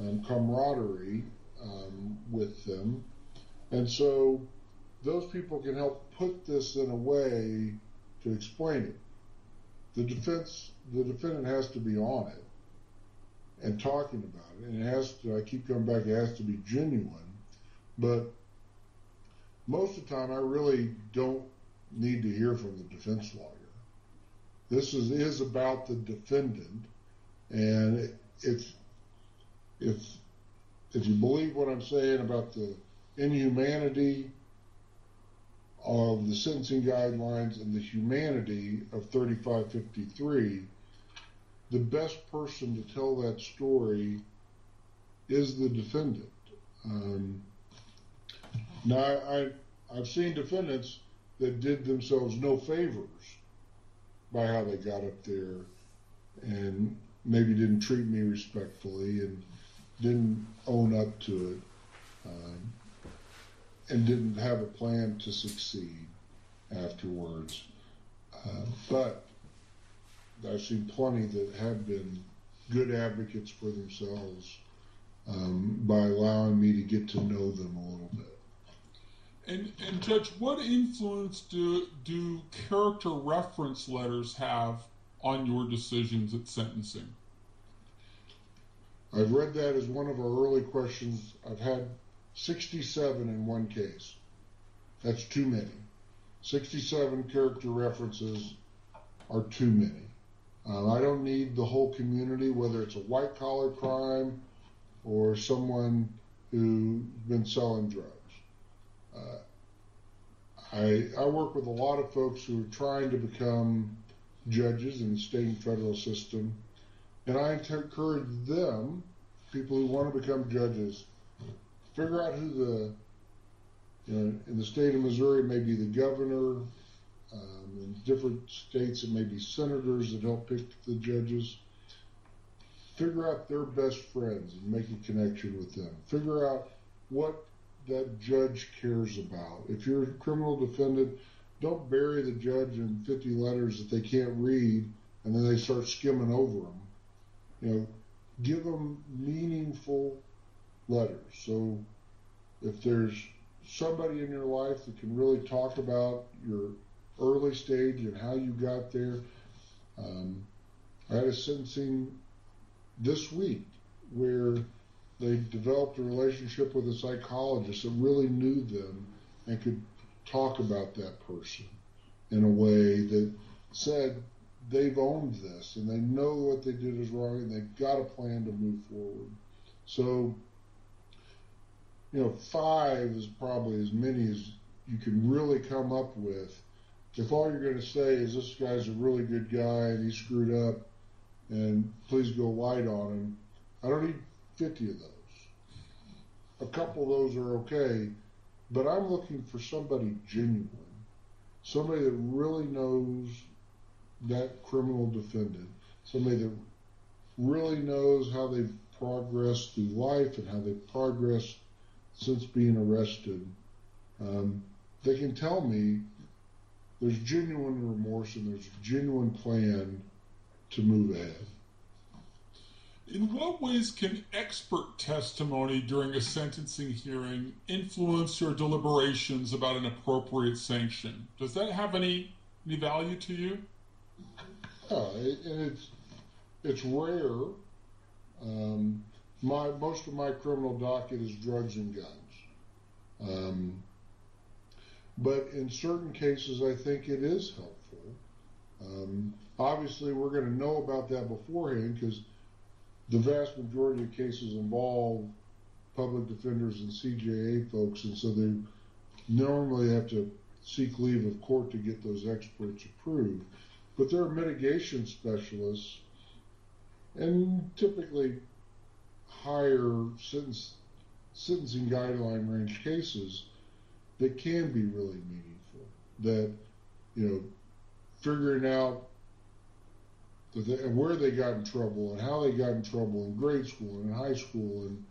um, camaraderie um, with them. And so those people can help put this in a way to explain it. The defense, the defendant has to be on it and talking about it, and it has to. I keep coming back. It has to be genuine, but most of the time, I really don't need to hear from the defense lawyer. This is is about the defendant, and it, it's if if you believe what I'm saying about the inhumanity of the sentencing guidelines and the humanity of 3553, the best person to tell that story is the defendant. Um, now, I, I've seen defendants that did themselves no favors by how they got up there and maybe didn't treat me respectfully and didn't own up to it um, and didn't have a plan to succeed afterwards. Uh, but I've seen plenty that have been good advocates for themselves um, by allowing me to get to know them a little bit. And, and Judge, what influence do do character reference letters have on your decisions at sentencing? I've read that as one of our early questions. I've had 67 in one case. That's too many. 67 character references are too many. Uh, I don't need the whole community, whether it's a white collar crime or someone who's been selling drugs. Uh, I, I work with a lot of folks who are trying to become judges in the state and federal system, and I encourage them, people who want to become judges, figure out who the, you know, in the state of Missouri, maybe the governor, um, in different states, it may be senators that help pick the judges. Figure out their best friends and make a connection with them. Figure out what that judge cares about. If you're a criminal defendant, don't bury the judge in 50 letters that they can't read and then they start skimming over them. You know, give them meaningful letters. So if there's somebody in your life that can really talk about your early stage and how you got there, um, I had a sentencing this week where they developed a relationship with a psychologist that really knew them and could talk about that person in a way that said they've owned this and they know what they did is wrong and they've got a plan to move forward. So, you know, five is probably as many as you can really come up with. If all you're going to say is this guy's a really good guy and he screwed up and please go light on him, I don't need 50 of those. A couple of those are okay, but I'm looking for somebody genuine, somebody that really knows that criminal defendant, somebody that really knows how they've progressed through life and how they've progressed since being arrested. Um, they can tell me there's genuine remorse and there's a genuine plan to move ahead. In what ways can expert testimony during a sentencing hearing influence your deliberations about an appropriate sanction? Does that have any, any value to you? Yeah, and it's it's rare. Um, my most of my criminal docket is drugs and guns, um, but in certain cases, I think it is helpful. Um, obviously, we're going to know about that beforehand because the vast majority of cases involve public defenders and CJA folks, and so they normally have to seek leave of court to get those experts approved. But they're mitigation specialists and typically higher sentence, sentencing guideline range cases that can be really meaningful. That, you know, figuring out and where they got in trouble and how they got in trouble in grade school and high school and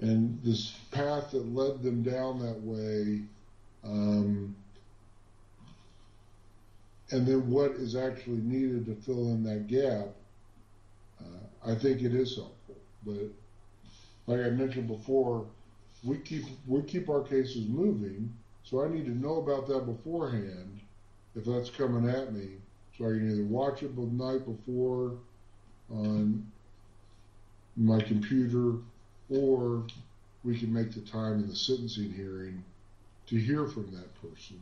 and this path that led them down that way um, and then what is actually needed to fill in that gap uh, I think it is helpful but like I mentioned before, we keep we keep our cases moving, so I need to know about that beforehand if that's coming at me, so I can either watch it the night before on my computer, or we can make the time in the sentencing hearing to hear from that person.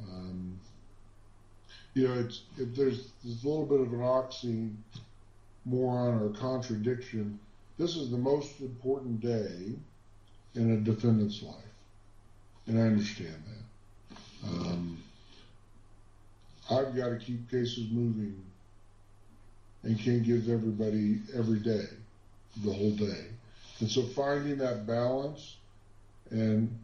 Um, you know, it's if there's, there's a little bit of an oxymoron or contradiction. This is the most important day in a defendant's life, and I understand that. Um, I've got to keep cases moving and can't give everybody every day, the whole day. And so finding that balance and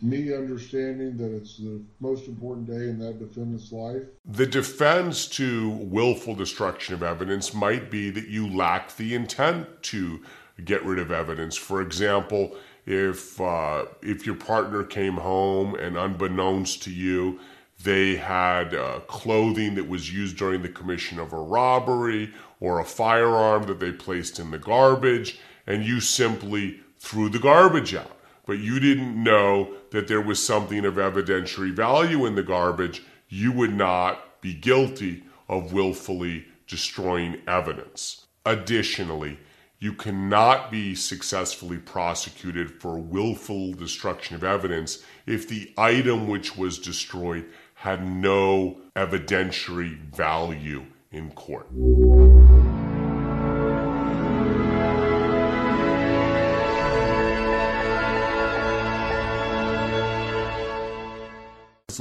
me understanding that it's the most important day in that defendant's life. The defense to willful destruction of evidence might be that you lack the intent to get rid of evidence. For example, if uh, if your partner came home and unbeknownst to you, they had uh, clothing that was used during the commission of a robbery or a firearm that they placed in the garbage, and you simply threw the garbage out but you didn't know that there was something of evidentiary value in the garbage, you would not be guilty of willfully destroying evidence. Additionally, you cannot be successfully prosecuted for willful destruction of evidence if the item which was destroyed had no evidentiary value in court.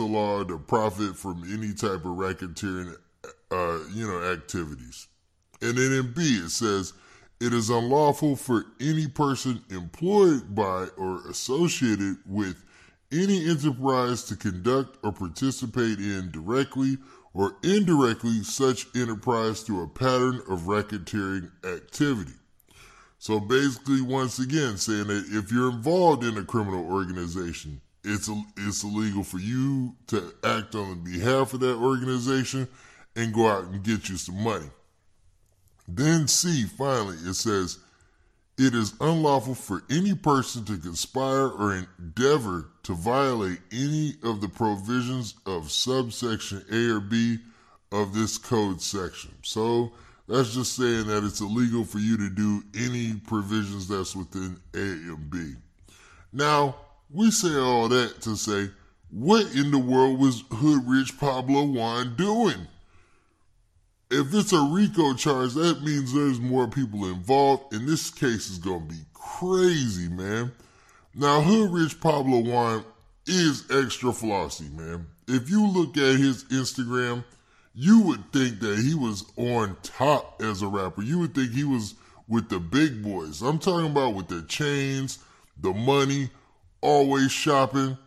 Law to profit from any type of racketeering, uh, you know, activities. And then in B, it says, it is unlawful for any person employed by or associated with any enterprise to conduct or participate in directly or indirectly such enterprise through a pattern of racketeering activity. So basically, once again, saying that if you're involved in a criminal organization, it's it's illegal for you to act on behalf of that organization and go out and get you some money. Then C, finally, it says, it is unlawful for any person to conspire or endeavor to violate any of the provisions of subsection A or B of this code section. So that's just saying that it's illegal for you to do any provisions that's within A and B. Now, we say all that to say, what in the world was Hood Rich Pablo Juan doing? If it's a RICO charge, that means there's more people involved, and this case is going to be crazy, man. Now, Hood Rich Pablo Juan is extra flossy, man. If you look at his Instagram, you would think that he was on top as a rapper. You would think he was with the big boys. I'm talking about with the chains, the money, always shopping.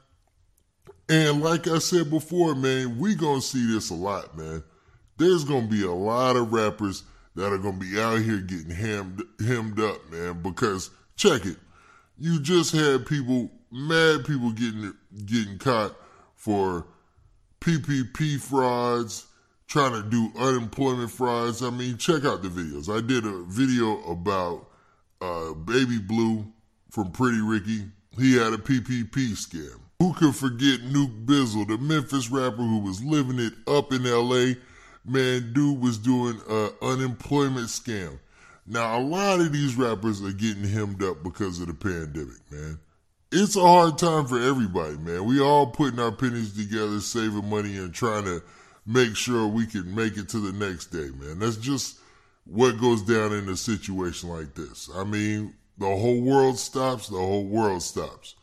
And like I said before, man, we gonna see this a lot, man. There's gonna be a lot of rappers that are gonna be out here getting hemmed hemmed up, man. Because check it, you just had people, mad people getting getting caught for PPP frauds, trying to do unemployment frauds. I mean, check out the videos. I did a video about uh, Baby Blue from Pretty Ricky he had a PPP scam. Who could forget Nuke Bizzle, the Memphis rapper who was living it up in LA? Man, dude was doing an unemployment scam. Now, a lot of these rappers are getting hemmed up because of the pandemic, man. It's a hard time for everybody, man. We all putting our pennies together, saving money, and trying to make sure we can make it to the next day, man. That's just what goes down in a situation like this. I mean, the whole world stops, the whole world stops.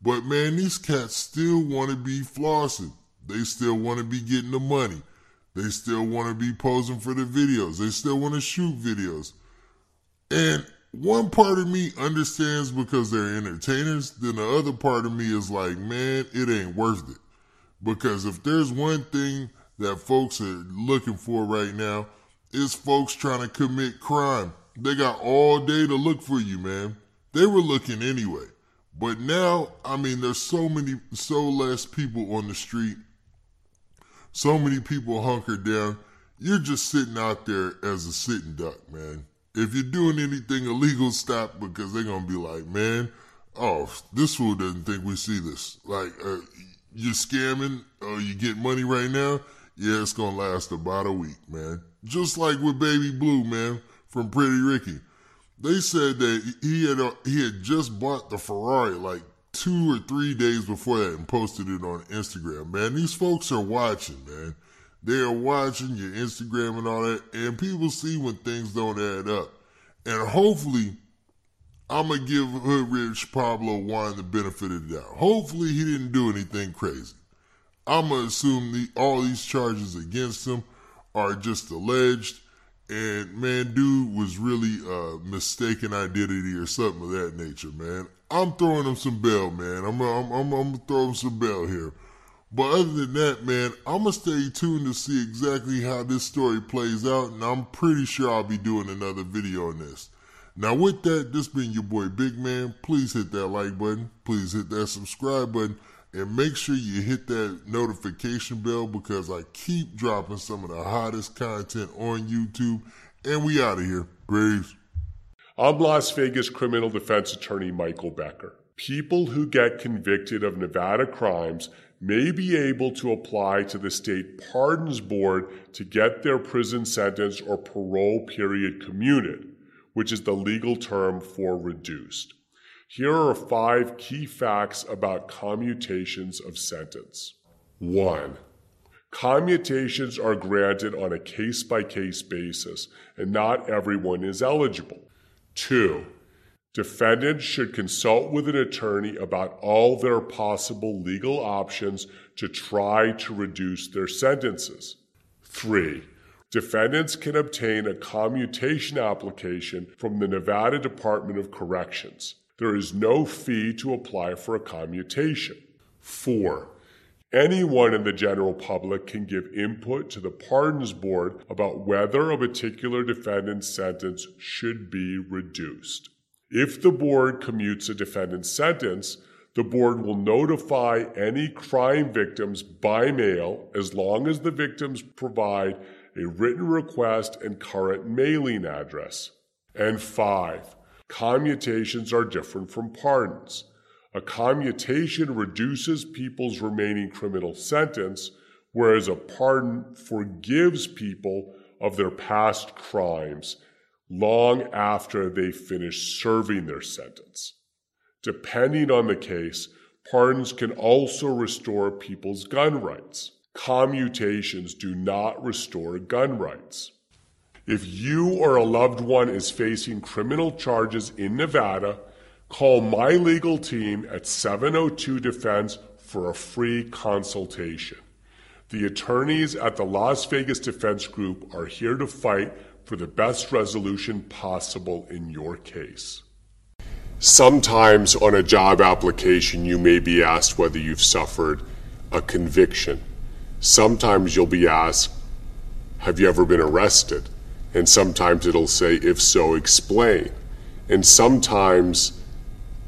But man, these cats still want to be flossing. They still want to be getting the money. They still want to be posing for the videos. They still want to shoot videos. And one part of me understands because they're entertainers. Then the other part of me is like, man, it ain't worth it. Because if there's one thing that folks are looking for right now, is folks trying to commit crime. They got all day to look for you, man. They were looking anyway. But now, I mean, there's so many, so less people on the street. So many people hunkered down. You're just sitting out there as a sitting duck, man. If you're doing anything illegal, stop because they're gonna be like, man, oh, this fool doesn't think we see this. Like, uh, you're scamming or you get money right now. Yeah, it's gonna last about a week, man. Just like with Baby Blue, man, from Pretty Ricky. They said that he had uh, he had just bought the Ferrari like two or three days before that and posted it on Instagram. Man, these folks are watching, man. They are watching your Instagram and all that, and people see when things don't add up. And hopefully, I'm gonna give Hood Rich Pablo Juan the benefit of the doubt. Hopefully, he didn't do anything crazy. I'm gonna assume the, all these charges against him are just alleged, and man, dude was really uh, mistaken identity or something of that nature, man. I'm throwing him some bail, man. I'm I'm I'm, I'm him some bail here. But other than that, man, I'm gonna stay tuned to see exactly how this story plays out, and I'm pretty sure I'll be doing another video on this. Now, with that, this being your boy Big Man, please hit that like button, please hit that subscribe button, and make sure you hit that notification bell because I keep dropping some of the hottest content on YouTube. And we out of here. Graves. I'm Las Vegas criminal defense attorney Michael Becker. People who get convicted of Nevada crimes may be able to apply to the state pardons board to get their prison sentence or parole period commuted which is the legal term for reduced. Here are five key facts about commutations of sentence. One, commutations are granted on a case by case basis, and not everyone is eligible. Two, defendants should consult with an attorney about all their possible legal options to try to reduce their sentences. Three, Defendants can obtain a commutation application from the Nevada Department of Corrections. There is no fee to apply for a commutation. 4. Anyone in the general public can give input to the Pardons Board about whether a particular defendant's sentence should be reduced. If the board commutes a defendant's sentence, the board will notify any crime victims by mail as long as the victims provide a written request and current mailing address. And five, commutations are different from pardons. A commutation reduces people's remaining criminal sentence, whereas a pardon forgives people of their past crimes long after they finish serving their sentence. Depending on the case, pardons can also restore people's gun rights commutations do not restore gun rights. If you or a loved one is facing criminal charges in Nevada, call my legal team at 702 Defense for a free consultation. The attorneys at the Las Vegas Defense Group are here to fight for the best resolution possible in your case. Sometimes on a job application, you may be asked whether you've suffered a conviction. Sometimes you'll be asked, Have you ever been arrested? And sometimes it'll say, If so, explain. And sometimes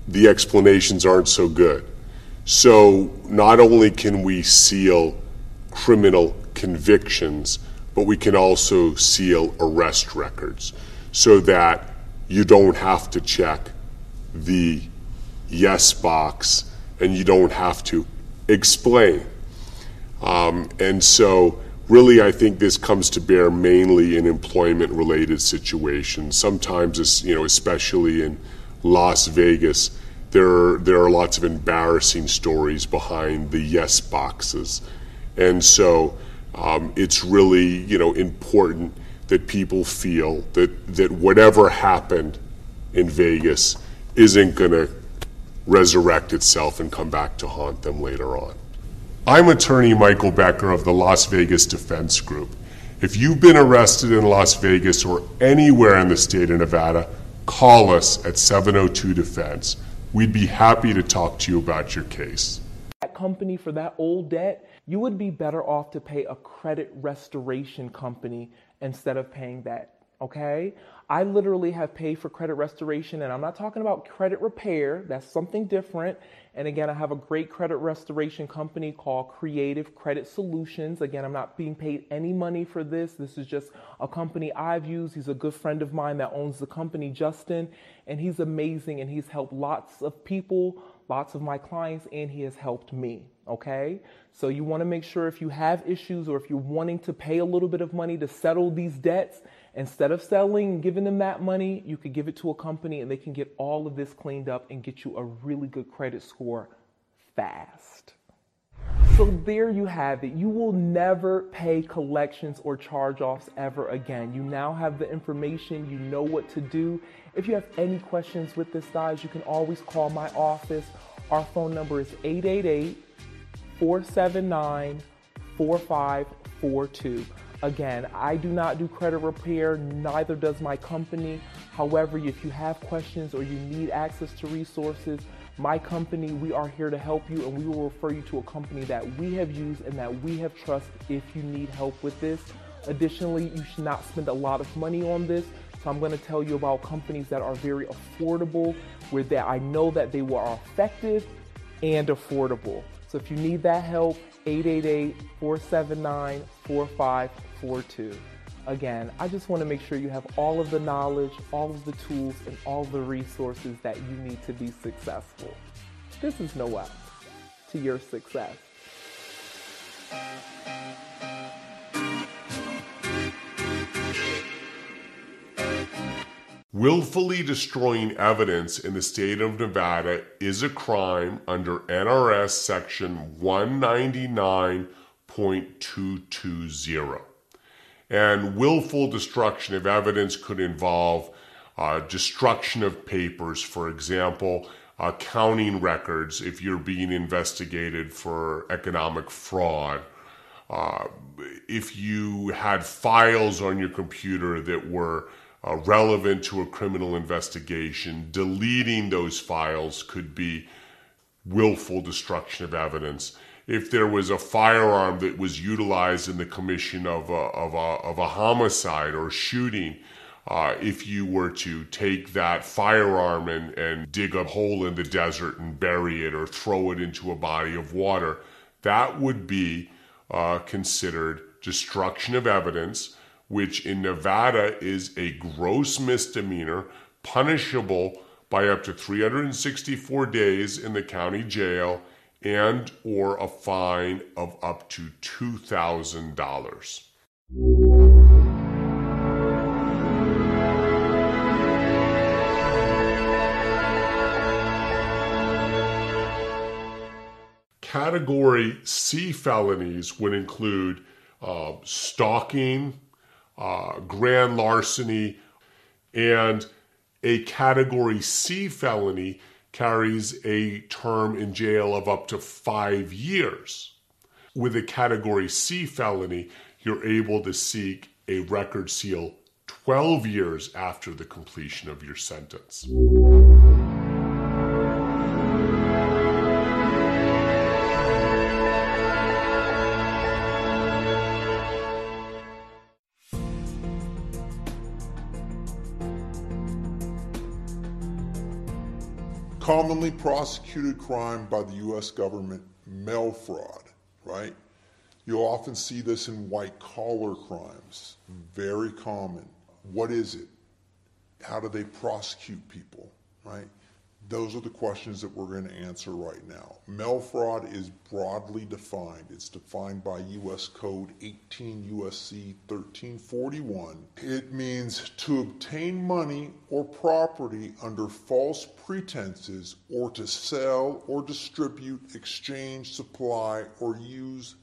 the explanations aren't so good. So not only can we seal criminal convictions, but we can also seal arrest records so that you don't have to check the yes box and you don't have to explain. Um, and so, really, I think this comes to bear mainly in employment related situations. Sometimes, you know, especially in Las Vegas, there are, there are lots of embarrassing stories behind the yes boxes. And so, um, it's really, you know, important that people feel that, that whatever happened in Vegas isn't going to resurrect itself and come back to haunt them later on. I'm attorney Michael Becker of the Las Vegas Defense Group. If you've been arrested in Las Vegas or anywhere in the state of Nevada, call us at 702 Defense. We'd be happy to talk to you about your case. That company for that old debt, you would be better off to pay a credit restoration company instead of paying that okay? I literally have paid for credit restoration, and I'm not talking about credit repair, that's something different. And again, I have a great credit restoration company called Creative Credit Solutions. Again, I'm not being paid any money for this. This is just a company I've used. He's a good friend of mine that owns the company, Justin, and he's amazing and he's helped lots of people, lots of my clients, and he has helped me. Okay? So you want to make sure if you have issues or if you're wanting to pay a little bit of money to settle these debts, instead of selling and giving them that money, you could give it to a company and they can get all of this cleaned up and get you a really good credit score fast. So there you have it. You will never pay collections or charge offs ever again. You now have the information, you know what to do. If you have any questions with this, guys, you can always call my office. Our phone number is 888 479 4542. Again, I do not do credit repair, neither does my company. However, if you have questions or you need access to resources, my company, we are here to help you and we will refer you to a company that we have used and that we have trust if you need help with this. Additionally, you should not spend a lot of money on this. So I'm going to tell you about companies that are very affordable, where that I know that they were effective and affordable. So if you need that help, 888-479-4542. Again, I just want to make sure you have all of the knowledge, all of the tools, and all the resources that you need to be successful. This is Noel to your success. Willfully destroying evidence in the state of Nevada is a crime under NRS section 199.220. And willful destruction of evidence could involve uh, destruction of papers, for example, accounting records if you're being investigated for economic fraud. Uh, if you had files on your computer that were uh, relevant to a criminal investigation. Deleting those files could be willful destruction of evidence. If there was a firearm that was utilized in the commission of a, of a, of a homicide or shooting, uh, if you were to take that firearm and, and dig a hole in the desert and bury it or throw it into a body of water, that would be uh, considered destruction of evidence which in Nevada is a gross misdemeanor, punishable by up to 364 days in the county jail and or a fine of up to $2,000. Category C felonies would include uh, stalking, uh, grand larceny, and a Category C felony carries a term in jail of up to five years. With a Category C felony, you're able to seek a record seal 12 years after the completion of your sentence. Commonly prosecuted crime by the U.S. government, mail fraud, right? You'll often see this in white collar crimes, very common. What is it? How do they prosecute people, right? Those are the questions that we're going to answer right now. Mail fraud is broadly defined. It's defined by U.S. Code 18 U.S.C. 1341. It means to obtain money or property under false pretenses or to sell or distribute, exchange, supply, or use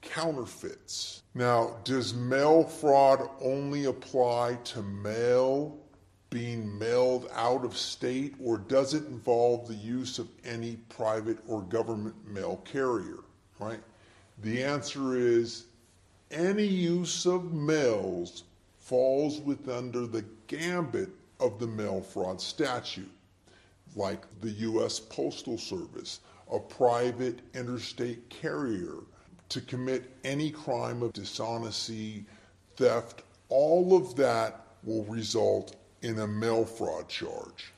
counterfeits. Now, does mail fraud only apply to mail being mailed out of state, or does it involve the use of any private or government mail carrier? Right? The answer is any use of mails falls within under the gambit of the mail fraud statute, like the U.S. Postal Service, a private interstate carrier, to commit any crime of dishonesty, theft, all of that will result in a mail fraud charge.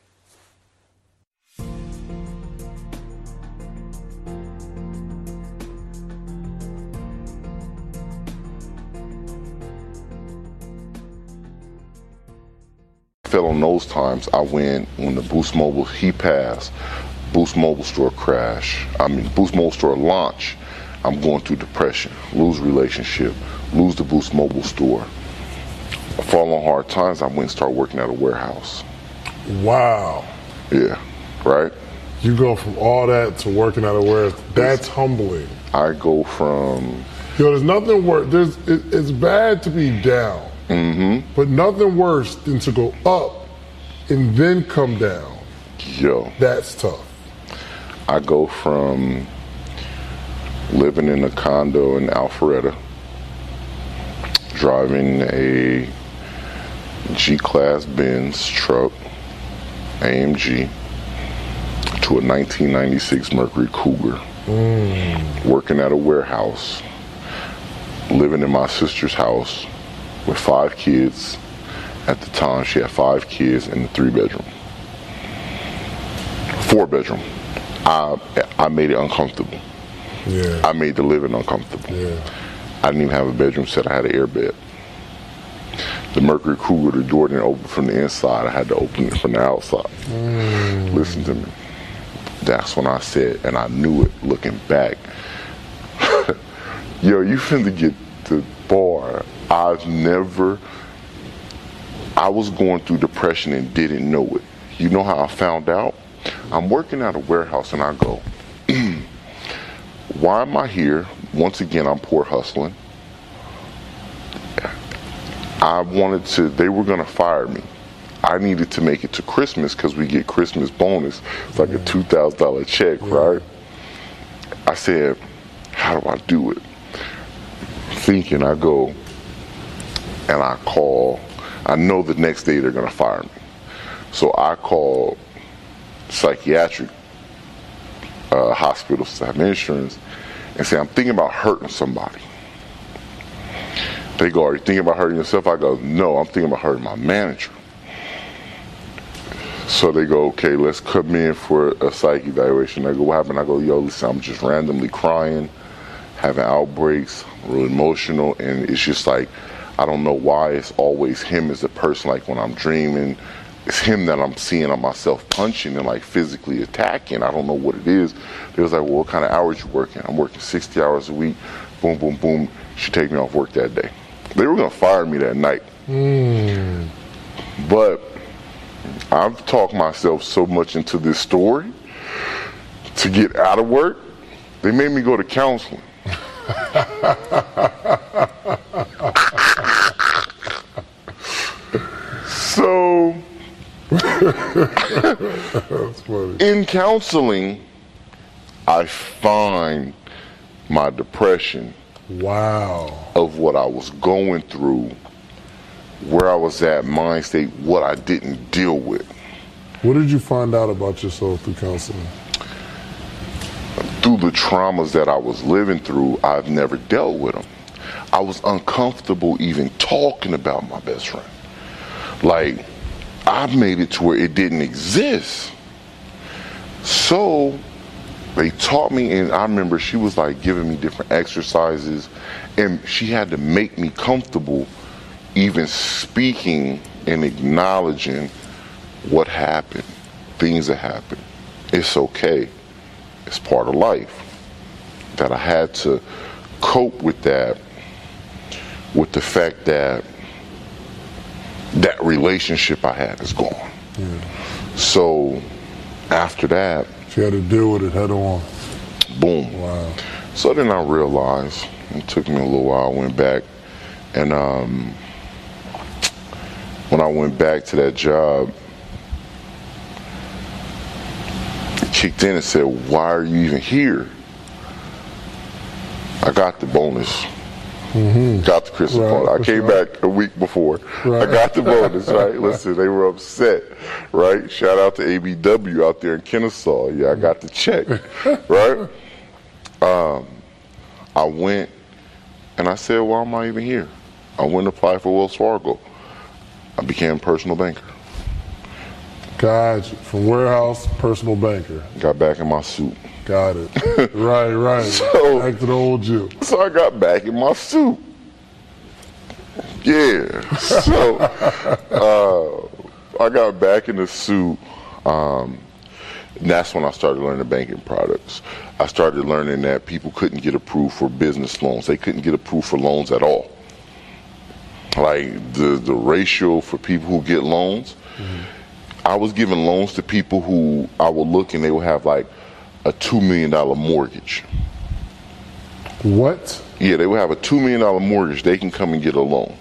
fell on those times I went when the Boost Mobile he passed, Boost Mobile store crash. I mean Boost Mobile store launch. I'm going through depression, lose relationship, lose the Boost Mobile store. I fall on hard times. I went and start working at a warehouse. Wow. Yeah, right. You go from all that to working at a warehouse. That's humbling. I go from Yo, there's nothing worse. There's it, it's bad to be down, mm-hmm. but nothing worse than to go up and then come down. yo. That's tough. I go from living in a condo in Alpharetta, driving a G Class Benz truck, AMG, to a 1996 Mercury Cougar, mm. working at a warehouse, living in my sister's house with five kids. At the time, she had five kids in the three bedroom, four bedroom. I I made it uncomfortable. Yeah. I made the living uncomfortable. Yeah. I didn't even have a bedroom set. I had an air bed. The Mercury Cougar, the door didn't open from the inside. I had to open it from the outside. Mm. Listen to me. That's when I said, and I knew it looking back. Yo, you finna get the bar. I've never. I was going through depression and didn't know it. You know how I found out? I'm working at a warehouse and I go, why am I here? Once again, I'm poor hustling. I wanted to, they were going to fire me. I needed to make it to Christmas because we get Christmas bonus. It's like a $2,000 check, right? I said, how do I do it? Thinking, I go and I call. I know the next day they're going to fire me. So I call psychiatric uh, hospitals to have insurance and say, I'm thinking about hurting somebody. They go, Are you thinking about hurting yourself? I go, No, I'm thinking about hurting my manager. So they go, Okay, let's come in for a psych evaluation. I go, What happened? I go, Yo, listen, I'm just randomly crying, having outbreaks, real emotional, and it's just like, I don't know why it's always him as a person. Like when I'm dreaming, it's him that I'm seeing on myself punching and like physically attacking. I don't know what it is. They was like, well, what kind of hours you working? I'm working 60 hours a week. Boom, boom, boom. She take me off work that day. They were gonna fire me that night. But I've talked myself so much into this story to get out of work. They made me go to counseling. so in counseling, I find my depression Wow. of what I was going through, where I was at, mind state, what I didn't deal with. What did you find out about yourself through counseling? Through the traumas that I was living through, I've never dealt with them. I was uncomfortable even talking about my best friend. Like, I've made it to where it didn't exist. So they taught me, and I remember she was like giving me different exercises, and she had to make me comfortable even speaking and acknowledging what happened, things that happened. It's okay, it's part of life. That I had to cope with that, with the fact that that relationship I had is gone. So after that, She had to deal with it head on. boom. Wow. So then I realized, it took me a little while, I went back, and um, when I went back to that job, it kicked in and said, Why are you even here? I got the bonus. Got the Christmas Right, bonus. I came right. back a week before. I got the bonus, right? Listen, they were upset, right? Shout out to ABW out there in Kennesaw. Yeah, I got the check, right? Um, I went and I said, why am I even here? I went to apply for Wells Fargo. I became personal banker. Gotcha. From warehouse, personal banker. Got back in my suit. Got it. right, right. So- Back to the old you. So I got back in my suit. Yeah. So uh, I got back in the suit. Um, and that's when I started learning banking products. I started learning that people couldn't get approved for business loans. They couldn't get approved for loans at all. Like the the ratio for people who get loans, I was giving loans to people who I would look and they would have like a two million dollar mortgage. What? Yeah, they would have a two million dollar mortgage. They can come and get a loan.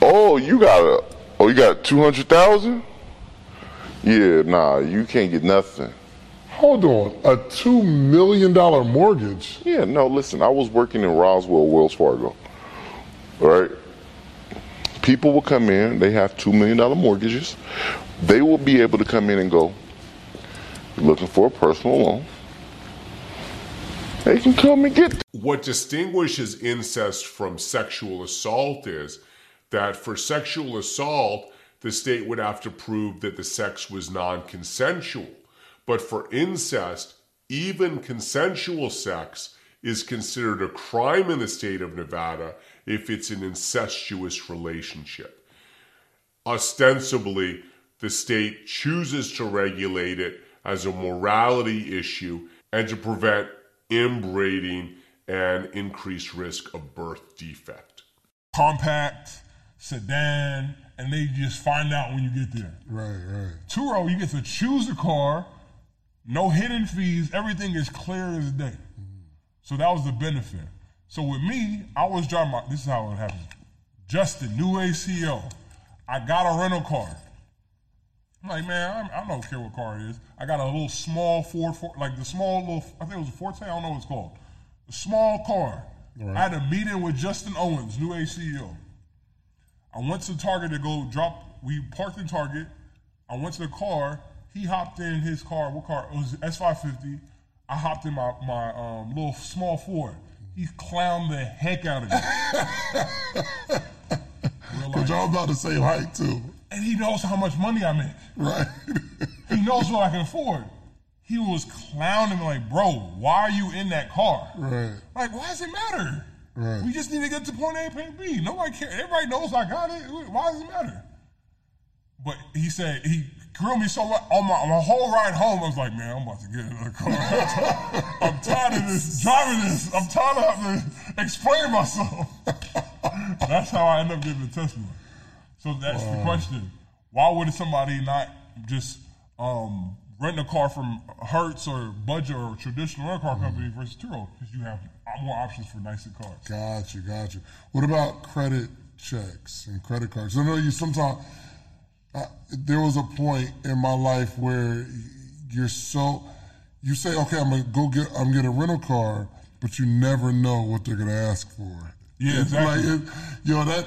Oh, you got a oh you got two hundred thousand? Yeah, nah, you can't get nothing. Hold on. A $2 million mortgage? Yeah, no, listen, I was working in Roswell, Wells Fargo. All right. People will come in, they have two million dollar mortgages. They will be able to come in and go, looking for a personal loan. They can come and get What distinguishes incest from sexual assault is that for sexual assault, the state would have to prove that the sex was non consensual. But for incest, even consensual sex is considered a crime in the state of Nevada if it's an incestuous relationship. Ostensibly, the state chooses to regulate it as a morality issue and to prevent inbreeding and increased risk of birth defect. compact, sedan, and they just find out when you get there. Right, right. Turo, you get to choose a car, no hidden fees, everything is clear as day. Mm-hmm. So that was the benefit. So with me, I was driving my, this is how it happened. Justin, new ACO. I got a rental car. I'm like, man, I, I don't care what car it is. I got a little small Ford, Ford like the small little, I think it was a Forte, I don't know what it's called. A small car. I had a meeting with Justin Owens, new ACO. I went to Target to go drop. We parked in Target. I went to the car. He hopped in his car. What car? It was S five fifty. I hopped in my my um, little small Ford. He clowned the heck out of me. Cause y'all about the same height, too. And he knows how much money I make. Right. He knows what I can afford. He was clowning me like, bro, why are you in that car? right. Like, why does it matter? Right. We just need to get to point A, point B. Nobody cares. Everybody knows I got it. Why does it matter? But he said he grilled me so much on my, on my whole ride home. I was like, man, I'm about to get in the car. I'm tired of this driving this. I'm tired of having to explain myself. that's how I end up getting the Tesla. So that's the question. Why would somebody not just um, rent a car from Hertz or Budget or a traditional rental car company versus Turo? Because you have more options for nicer cars. Gotcha, gotcha. What about credit checks and credit cards? I know you sometimes. Uh, there was a point in my life where you're so you say, okay, I'm gonna go get I'm gonna get a rental car, but you never know what they're gonna ask for. Yeah, exactly. Like, it, you know that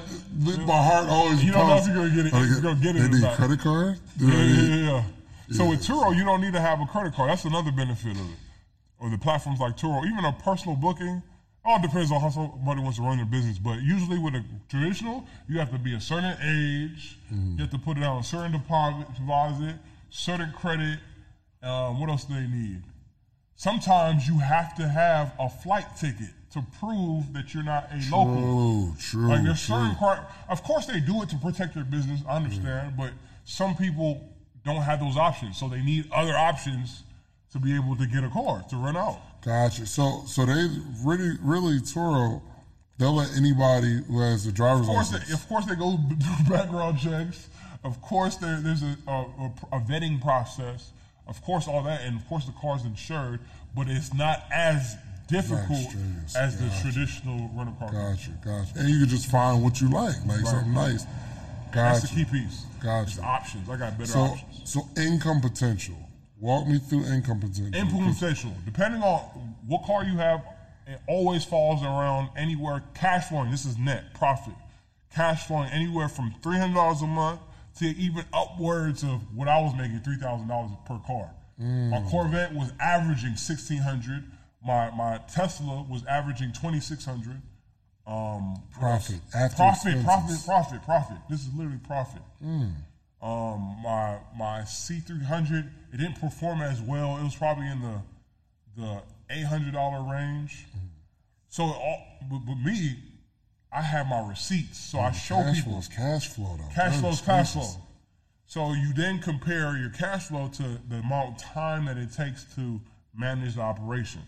my heart always. You don't know if you're gonna get it- Like, you're gonna get it They need not. credit card. Yeah, yeah, yeah, yeah. So Yeah. with Turo, you don't need to have a credit card. That's another benefit of it. Or the platforms like Turo, even a personal booking. All depends on how somebody wants to run their business. But usually with a traditional, you have to be a certain age. You have to put it on a certain deposit, deposit certain credit. Um, what else do they need? Sometimes you have to have a flight ticket to prove that you're not a local. True, true. Like there's true. certain car, of course they do it to protect their business. I understand, but some people don't have those options, so they need other options to be able to get a car to rent out. Gotcha. So, so they really, really Turo, they'll let anybody who has a driver's Of course, license. they, of course they go do background checks. Of course, there, there's a, a, a, a vetting process. Of course, all that, and of course the car's insured, but it's not as difficult as the Gotcha. traditional rental car. Gotcha, gotcha. And you can just find what you like, like something nice. That's Gotcha. the key piece. Gotcha. It's options. I got better So, options. so income potential. Walk me through income potential. Input potential. Depending on what car you have, it always falls around anywhere cash flowing. This is net profit. Cash flowing anywhere from three hundred dollars a month to even upwards of what I was making three thousand dollars per car. Mm. My Corvette was averaging sixteen hundred. My my Tesla was averaging twenty six hundred. Um, Profit. Profit, profit, expenses. profit, profit. This is literally profit. Um, my my C three hundred, it didn't perform as well. It was probably in the the eight hundred dollar range. So, all, but, but me, I have my receipts, so I show cash people flow is cash flow though. cash flow is cash flow. So you then compare your cash flow to the amount of time that it takes to manage the operation.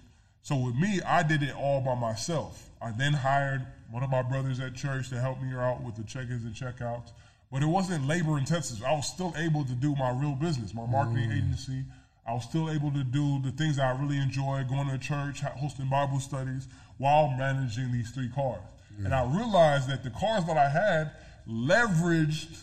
So with me, I did it all by myself. I then hired one of my brothers at church to help me out with the check-ins and checkouts. But it wasn't labor intensive. I was still able to do my real business, my marketing mm. agency. I was still able to do the things that I really enjoy, going to church, hosting Bible studies, while managing these three cars. And I realized that the cars that I had leveraged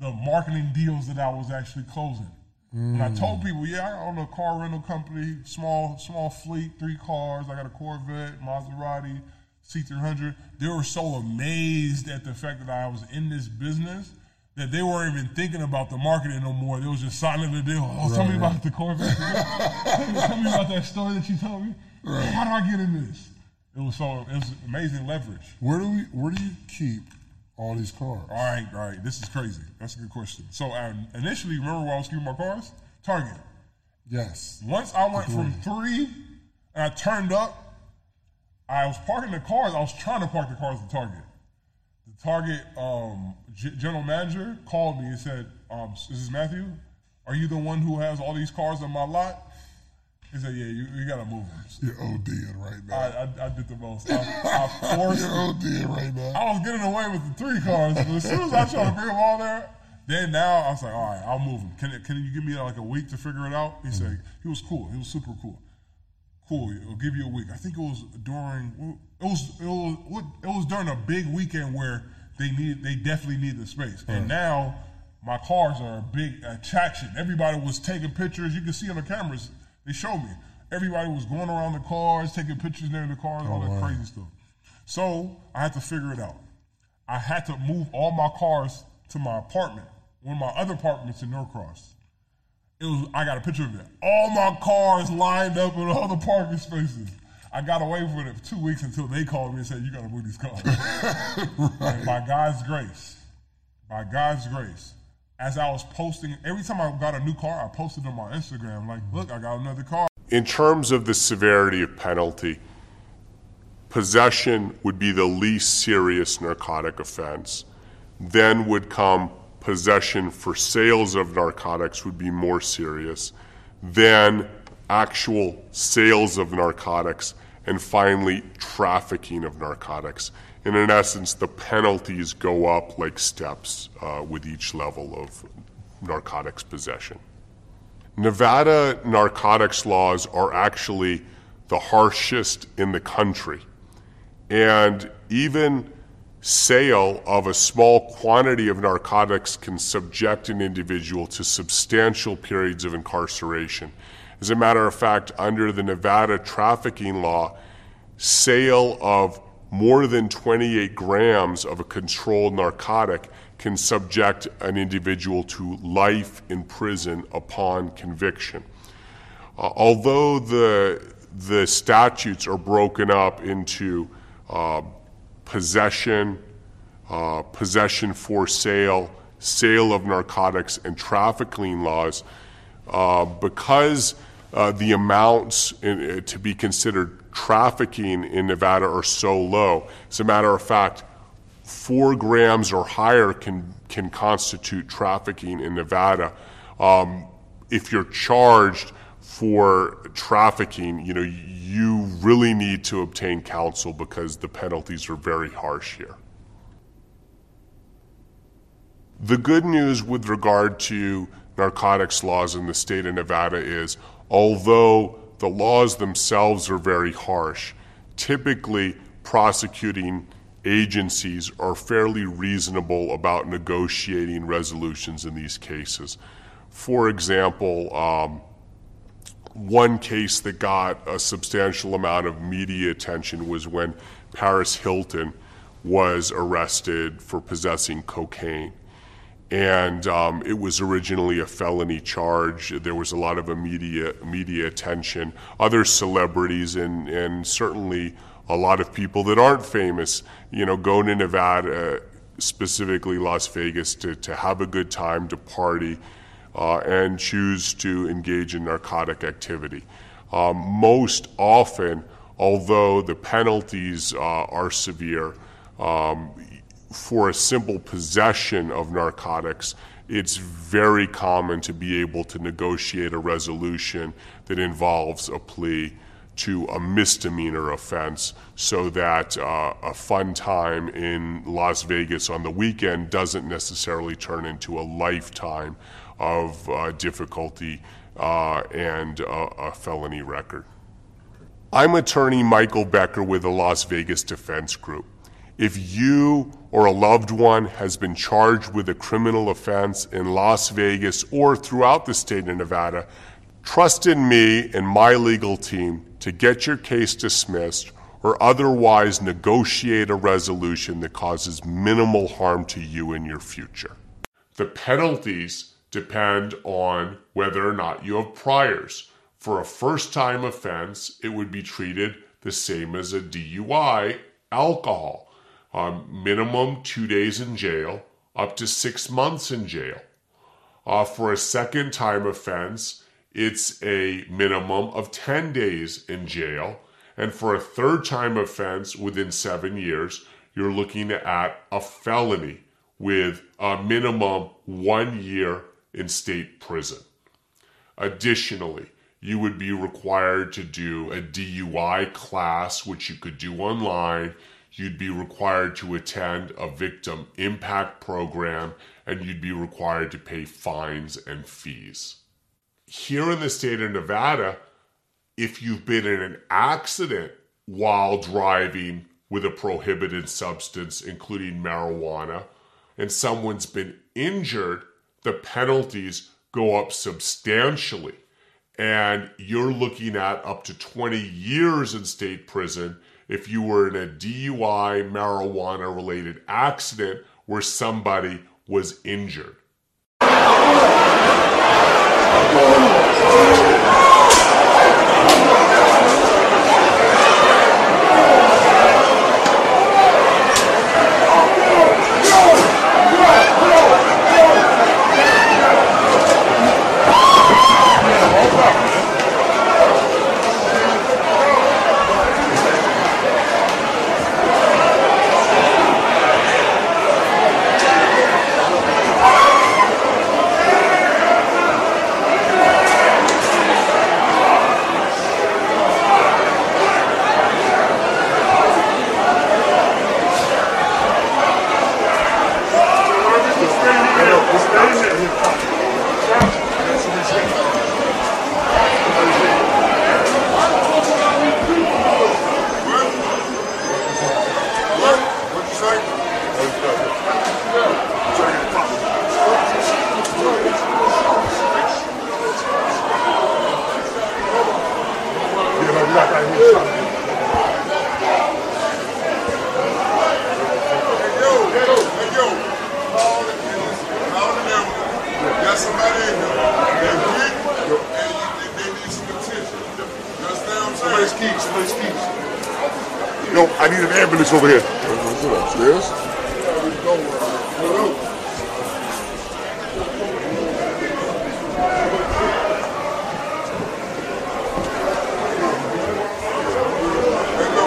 the marketing deals that I was actually closing. And I mm. told people, yeah, I own a car rental company, small small fleet, three cars. I got a Corvette, Maserati, C300. They were so amazed at the fact that I was in this business that they weren't even thinking about the marketing no more. They was just signing the deal. Oh, tell me about the Corvette. tell, me, tell me about that story that you told me. How do I get in this? It was so it was amazing leverage. Where do we? Where do you keep all these cars? All right, all right. This is crazy. That's a good question. So um, initially, remember where I was keeping my cars? Target. Yes. Once I went from three and I turned up, I was parking the cars. I was trying to park the cars at Target. The Target um, g- general manager called me and said, um, "This is Matthew. Are you the one who has all these cars on my lot?" He said, "Yeah, you, you gotta move them." You're ODing right now. I, I did the most. I, I forced. You're ODing right now. I was getting away with the three cars, but as soon as I tried to bring them all there, then now I was like, all right, I'll move them. Can, can you give me like a week to figure it out? He said he was cool. He was super cool. Cool. I'll give you a week. I think it was during it was it was it was during a big weekend where they need they definitely needed the space. And now my cars are a big attraction. Everybody was taking pictures. You can see on the cameras. They showed me. Everybody was going around the cars, taking pictures near the cars, oh, all that crazy stuff. So I had to figure it out. I had to move all my cars to my apartment, one of my other apartments in Norcross. It was I got a picture of it. All my cars lined up in all the parking spaces. I got away with it for two weeks until they called me and said, You gotta move these cars. And by God's grace, by God's grace, as I was posting, every time I got a new car, I posted on my Instagram, like, look, I got another car. In terms of the severity of penalty, possession would be the least serious narcotic offense. Then would come possession for sales of narcotics would be more serious. Then actual sales of narcotics and finally trafficking of narcotics. And in essence, the penalties go up like steps uh, with each level of narcotics possession. Nevada narcotics laws are actually the harshest in the country. And even sale of a small quantity of narcotics can subject an individual to substantial periods of incarceration. As a matter of fact, under the Nevada trafficking law, sale of more than 28 grams of a controlled narcotic can subject an individual to life in prison upon conviction. Uh, although the the statutes are broken up into uh, possession, uh, possession for sale, sale of narcotics, and trafficking laws, uh, because uh, the amounts in, uh, to be considered trafficking in Nevada are so low. As a matter of fact, four grams or higher can can constitute trafficking in Nevada. Um, if you're charged for trafficking, you know you really need to obtain counsel because the penalties are very harsh here. The good news with regard to narcotics laws in the state of Nevada is although the laws themselves are very harsh, typically prosecuting agencies are fairly reasonable about negotiating resolutions in these cases. For example, um, one case that got a substantial amount of media attention was when Paris Hilton was arrested for possessing cocaine. And um, it was originally a felony charge. There was a lot of immediate media attention. Other celebrities and and certainly a lot of people that aren't famous, you know, go to Nevada, specifically Las Vegas, to, to have a good time, to party, uh, and choose to engage in narcotic activity. Um, most often, although the penalties uh, are severe, um, for a simple possession of narcotics, it's very common to be able to negotiate a resolution that involves a plea to a misdemeanor offense so that uh, a fun time in Las Vegas on the weekend doesn't necessarily turn into a lifetime of uh, difficulty uh, and a felony record. I'm attorney Michael Becker with the Las Vegas Defense Group. If you or a loved one has been charged with a criminal offense in Las Vegas or throughout the state of Nevada, trust in me and my legal team to get your case dismissed or otherwise negotiate a resolution that causes minimal harm to you in your future. The penalties depend on whether or not you have priors. For a first time offense, it would be treated the same as a DUI, alcohol. Um, minimum two days in jail, up to six months in jail. Uh, for a second time offense, it's a minimum of 10 days in jail. And for a third time offense within seven years, you're looking at a felony with a minimum one year in state prison. Additionally, you would be required to do a DUI class, which you could do online. You'd be required to attend a victim impact program, and you'd be required to pay fines and fees here in the state of Nevada, if you've been in an accident while driving with a prohibited substance, including marijuana, and someone's been injured, the penalties go up substantially. And you're looking at up to 20 years in state prison if you were in a DUI marijuana related accident where somebody was injured. Over here. Upstairs?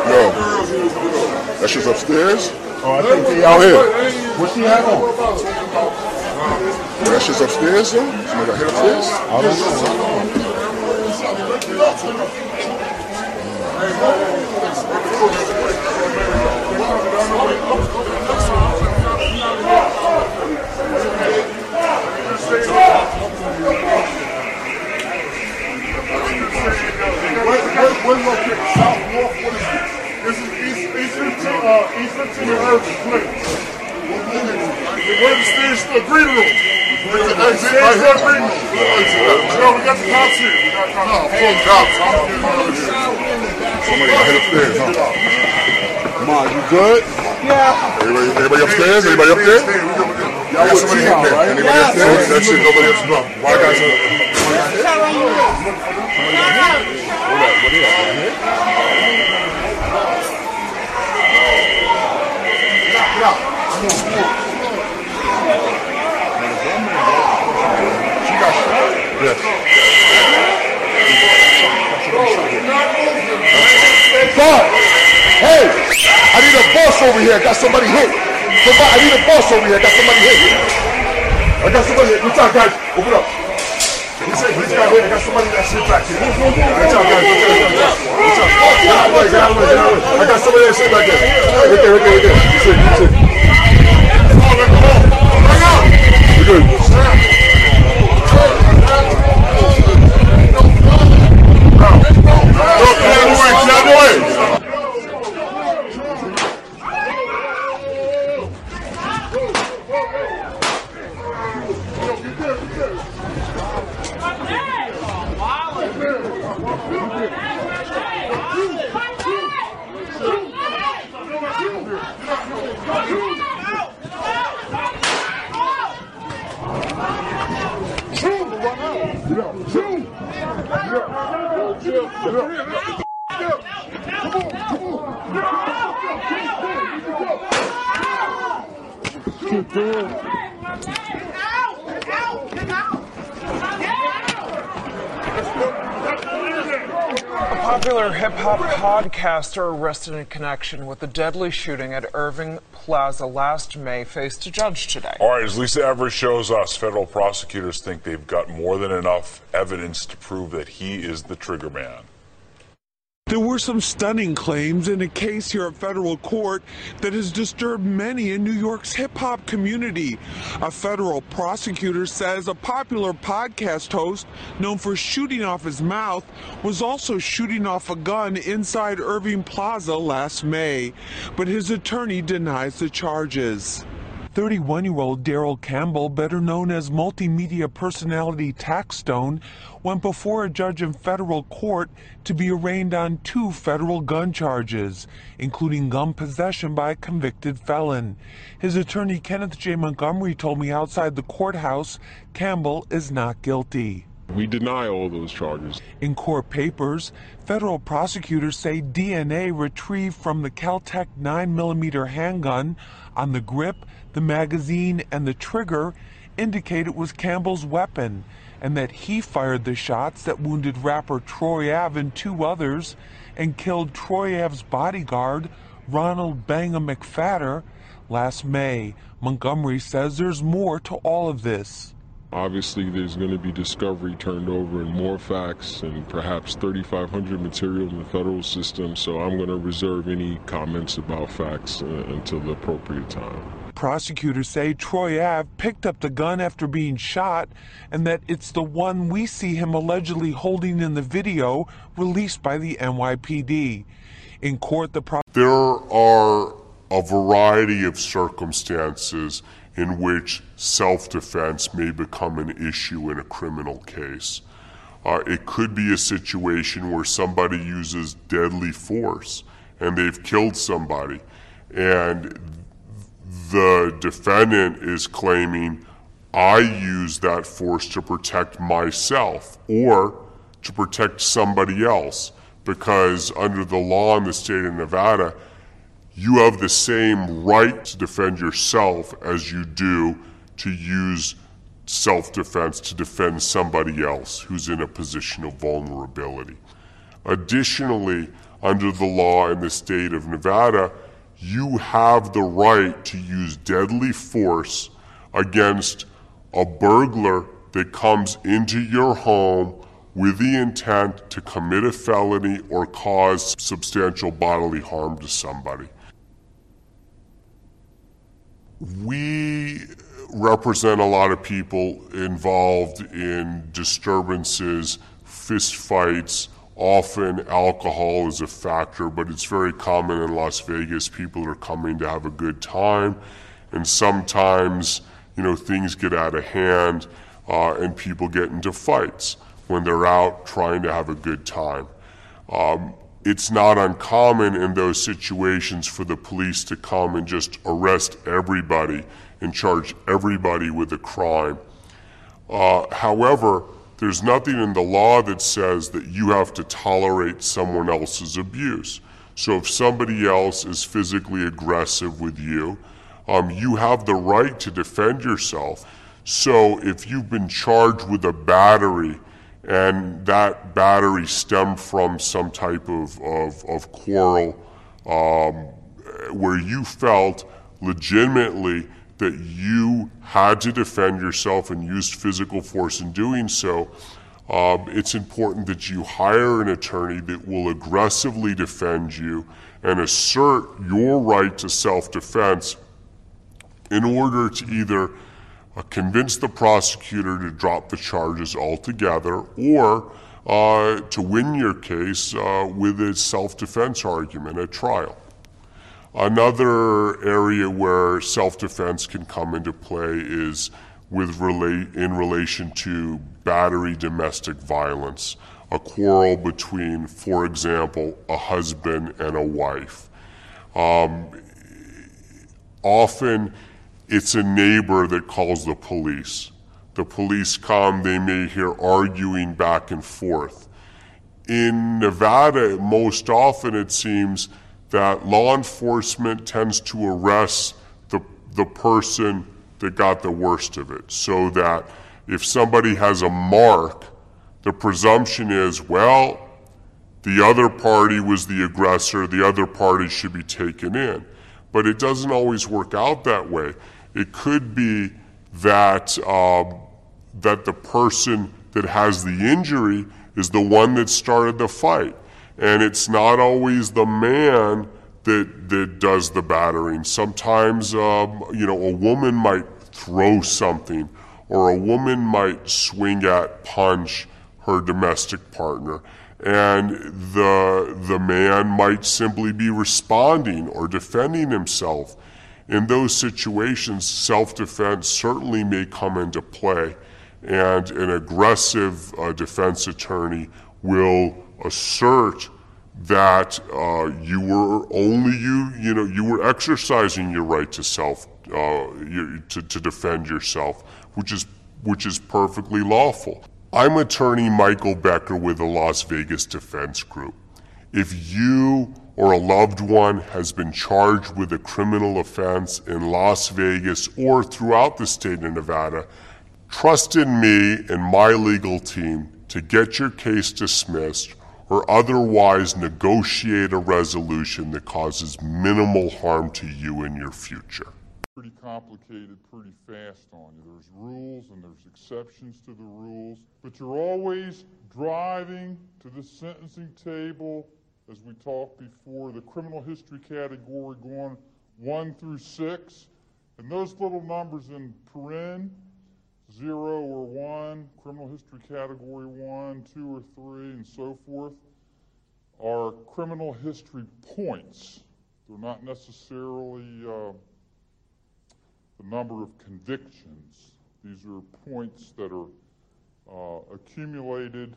No. That's just upstairs? Oh, I think they out here. What's he have on? That's just upstairs, though? Somebody got hit upstairs? I don't know. Green room? Right here. Green room. We got the cops here. We got cops. No, full cops. Somebody got hit upstairs, huh? Come on, you good? Yeah. Everybody, everybody upstairs? Everybody upstairs? I got somebody hit there. Anybody else? That's, that's it. Nobody else. No. Why guys? What do you have? Boss! Hey! I need a boss over here. Got somebody hit. Somebody, I need a boss over here. Got somebody hit. I got somebody hit. What's up, guys? Open up. He's, he's got. I got somebody that's hit back here. What's up, guys? What's up? What's up? Out of the way. Get out of the way. Get out of the way. I got somebody that's hit back there. Right there, right there, right there. That's it. That's it. Come on, man. Come on. Bring out. We're good. Go, get out of the way. Get out of the way. Popular hip hop podcaster arrested in connection with the deadly shooting at Irving Plaza last May faced a judge today. All right, as Lisa Evers shows us, federal prosecutors think they've got more than enough evidence to prove that he is the trigger man. There were some stunning claims in a case here at federal court that has disturbed many in New York's hip hop community. A federal prosecutor says a popular podcast host known for shooting off his mouth was also shooting off a gun inside Irving Plaza last May, but his attorney denies the charges. 31 year old Daryl Campbell, better known as multimedia personality Taxstone, went before a judge in federal court to be arraigned on two federal gun charges, including gun possession by a convicted felon. His attorney Kenneth J. Montgomery told me outside the courthouse Campbell is not guilty. We deny all those charges. In court papers, federal prosecutors say DNA retrieved from the Kel-Tec 9mm handgun on the grip, the magazine, and the trigger indicate it was Campbell's weapon, and that he fired the shots that wounded rapper Troy Ave and two others and killed Troy Ave's bodyguard, Ronald Banga McPhatter, last May. Montgomery says there's more to all of this. Obviously, there's going to be discovery turned over and more facts and perhaps 3,500 material in the federal system, so I'm going to reserve any comments about facts uh, until the appropriate time. Prosecutors say Troy Ave picked up the gun after being shot and that it's the one we see him allegedly holding in the video released by the NYPD. In court, the pro- There are a variety of circumstances in which self defense may become an issue in a criminal case. Uh, it could be a situation where somebody uses deadly force and they've killed somebody, and the defendant is claiming, I used that force to protect myself or to protect somebody else because under the law in the state of Nevada, you have the same right to defend yourself as you do to use self defense to defend somebody else who's in a position of vulnerability. Additionally, under the law in the state of Nevada, you have the right to use deadly force against a burglar that comes into your home with the intent to commit a felony or cause substantial bodily harm to somebody. We represent a lot of people involved in disturbances, fistfights. Often alcohol is a factor, but it's very common in Las Vegas. People are coming to have a good time, and sometimes, you know, things get out of hand uh, and people get into fights when they're out trying to have a good time. Um, it's not uncommon in those situations for the police to come and just arrest everybody and charge everybody with a crime. Uh, however, there's nothing in the law that says that you have to tolerate someone else's abuse. So if somebody else is physically aggressive with you, um, you have the right to defend yourself. So if you've been charged with a battery and that battery stemmed from some type of, of, of quarrel um, where you felt legitimately that you had to defend yourself and used physical force in doing so, um, it's important that you hire an attorney that will aggressively defend you and assert your right to self defense in order to either uh, convince the prosecutor to drop the charges altogether or uh, to win your case uh, with a self defense argument at trial. Another area where self defense can come into play is with relate in relation to battery domestic violence, a quarrel between, for example, a husband and a wife. Um, often it's a neighbor that calls the police. The police come, they may hear arguing back and forth. In Nevada, most often it seems that law enforcement tends to arrest the, the person that got the worst of it. So that if somebody has a mark, the presumption is, well, the other party was the aggressor, the other party should be taken in. But it doesn't always work out that way. It could be that, um, that the person that has the injury is the one that started the fight. And it's not always the man that, that does the battering. Sometimes, um, you know, a woman might throw something, or a woman might swing at, punch her domestic partner. And the, the man might simply be responding or defending himself. In those situations, self defense certainly may come into play, and an aggressive uh, defense attorney will assert that uh, you were only you you know you were exercising your right to self uh, to, to defend yourself, which is which is perfectly lawful. I'm attorney Michael Becker with the Las Vegas Defense Group. If you or a loved one has been charged with a criminal offense in Las Vegas or throughout the state of Nevada, trust in me and my legal team to get your case dismissed or otherwise negotiate a resolution that causes minimal harm to you in your future. Pretty complicated, pretty fast on you. There's rules and there's exceptions to the rules, but you're always driving to the sentencing table, as we talked before, the criminal history category going one through six, and those little numbers in paren zero or one, criminal history category one, two or three, and so forth, are criminal history points. They're not necessarily uh, the number of convictions. These are points that are uh, accumulated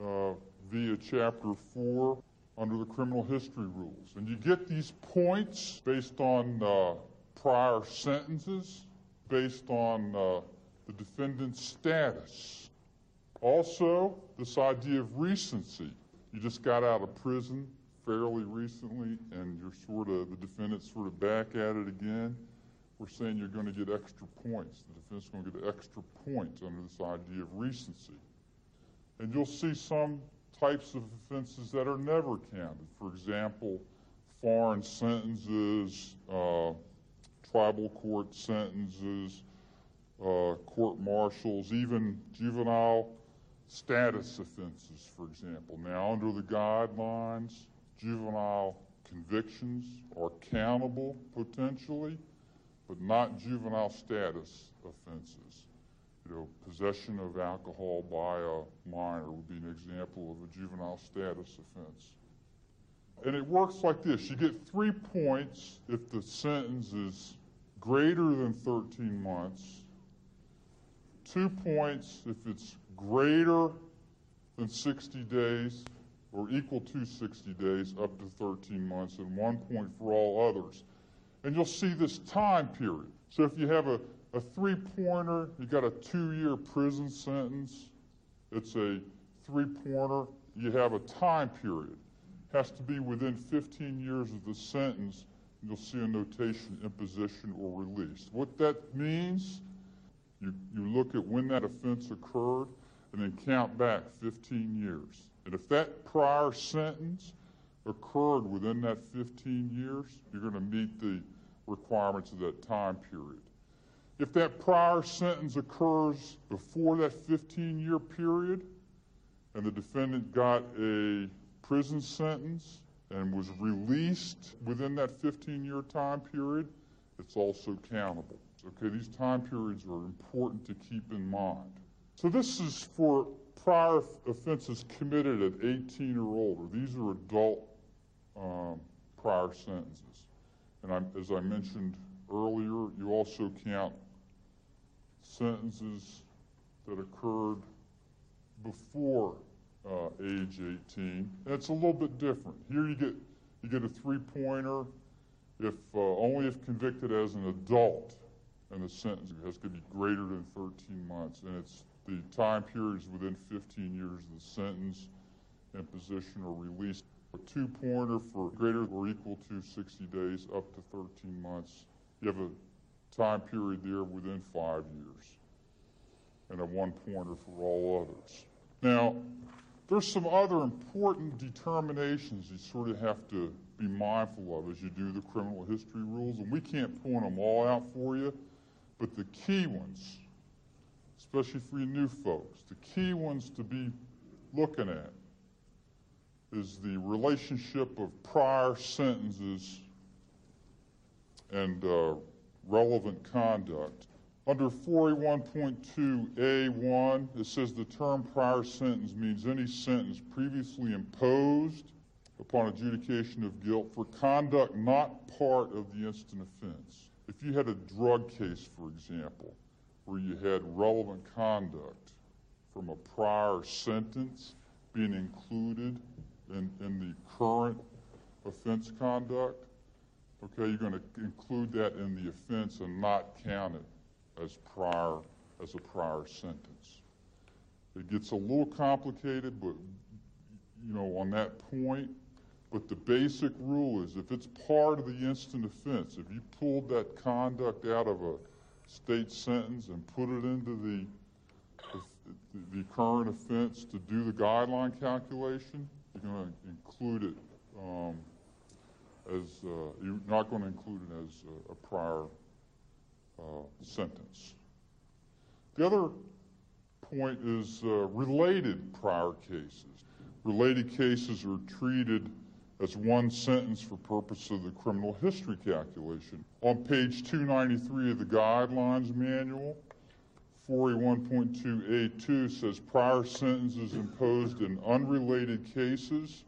uh, via Chapter 4 under the criminal history rules. And you get these points based on uh, prior sentences, based on uh, the defendant's status. Also, this idea of recency. You just got out of prison fairly recently, and you're sort of, the defendant's sort of back at it again. We're saying you're going to get extra points. The defendant's going to get extra points under this idea of recency. And you'll see some types of offenses that are never counted. For example, foreign sentences, uh, tribal court sentences, uh, court martials, even juvenile status offenses, for example. Now, under the guidelines, juvenile convictions are countable potentially, but not juvenile status offenses. You know, possession of alcohol by a minor would be an example of a juvenile status offense. And it works like this you get three points if the sentence is greater than 13 months two points if it's greater than 60 days, or equal to 60 days up to 13 months, and one point for all others. And you'll see this time period. So if you have a, a three pointer, you got a two year prison sentence, it's a three pointer, you have a time period. Has to be within 15 years of the sentence. You'll see a notation imposition or release. What that means, you, you look at when that offense occurred and then count back 15 years. And if that prior sentence occurred within that 15 years, you're going to meet the requirements of that time period. If that prior sentence occurs before that 15 year period and the defendant got a prison sentence and was released within that 15 year time period, it's also countable. Okay, these time periods are important to keep in mind. So, this is for prior offenses committed at 18 or older. These are adult um, prior sentences. And I'm, as I mentioned earlier, you also count sentences that occurred before uh, age 18. And it's a little bit different. Here you get you get a three pointer if uh, only if convicted as an adult, and the sentence has to be greater than 13 months, and it's the time period is within 15 years of the sentence, imposition, or release. A two pointer for greater or equal to 60 days up to 13 months. You have a time period there within five years, and a one pointer for all others. Now, there's some other important determinations you sort of have to be mindful of as you do the criminal history rules, and we can't point them all out for you, but the key ones, especially for you new folks, the key ones to be looking at is the relationship of prior sentences and uh, relevant conduct. Under 4A1.2A1, it says the term prior sentence means any sentence previously imposed upon adjudication of guilt for conduct not part of the instant offense. If you had a drug case, for example, where you had relevant conduct from a prior sentence being included in, in the current offense conduct, okay, you're going to include that in the offense and not count it as prior as a prior sentence. It gets a little complicated, but you know, on that point, but the basic rule is if it's part of the instant offense, if you pulled that conduct out of a state sentence and put it into the the, the current offense to do the guideline calculation, you're going to include it um, as uh, you're not going to include it as a, a prior uh, sentence. The other point is uh, related prior cases. Related cases are treated as one sentence for purpose of the criminal history calculation. On page 293 of the guidelines manual, 4A1.2A2 says prior sentences imposed in unrelated cases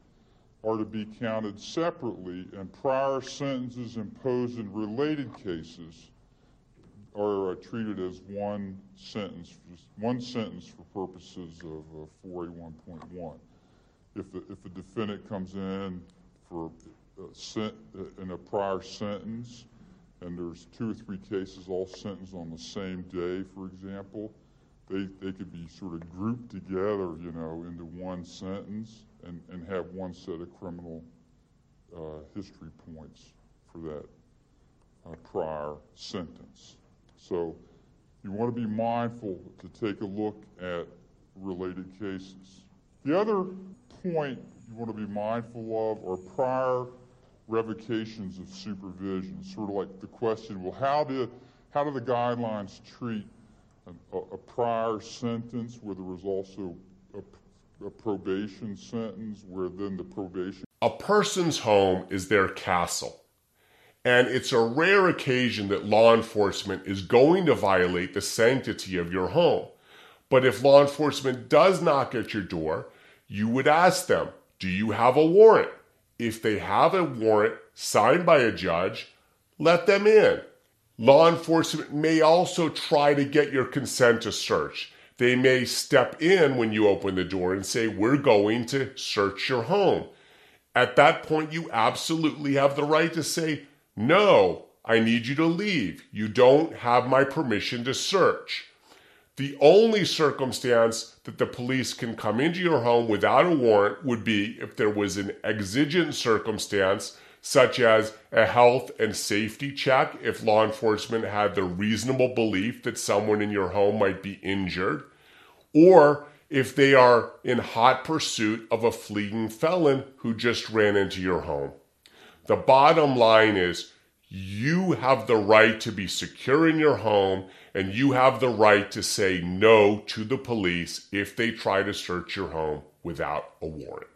are to be counted separately, and prior sentences imposed in related cases are uh, treated as one sentence, one sentence for purposes of uh, 4A1.1. If the, if the defendant comes in for uh, in a prior sentence, and there's two or three cases all sentenced on the same day, for example, they, they could be sort of grouped together, you know, into one sentence and, and have one set of criminal uh, history points for that uh, prior sentence. So you want to be mindful to take a look at related cases. The other point you want to be mindful of are prior revocations of supervision. Sort of like the question, well, how do, how do the guidelines treat a, a prior sentence where there was also a, a probation sentence where then the probation. A person's home is their castle. And it's a rare occasion that law enforcement is going to violate the sanctity of your home. But if law enforcement does knock at your door, you would ask them, Do you have a warrant? If they have a warrant signed by a judge, let them in. Law enforcement may also try to get your consent to search. They may step in when you open the door and say, We're going to search your home. At that point, you absolutely have the right to say, No, I need you to leave. You don't have my permission to search. The only circumstance that the police can come into your home without a warrant would be if there was an exigent circumstance, such as a health and safety check, if law enforcement had the reasonable belief that someone in your home might be injured, or if they are in hot pursuit of a fleeing felon who just ran into your home. The bottom line is you have the right to be secure in your home and you have the right to say no to the police if they try to search your home without a warrant.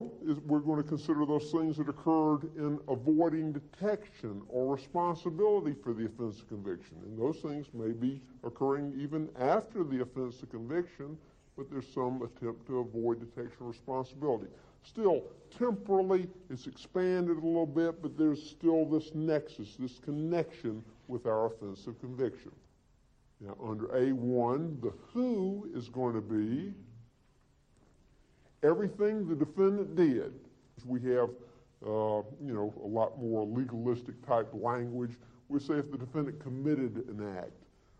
We're going to consider those things that occurred in avoiding detection or responsibility for the offense of conviction. And those things may be occurring even after the offense of conviction, but there's some attempt to avoid detection or responsibility. Still, temporally, it's expanded a little bit, but there's still this nexus, this connection with our offense of conviction. Now, under A1, the who is going to be everything the defendant did. We have, uh, you know, a lot more legalistic type language. We say if the defendant committed an act,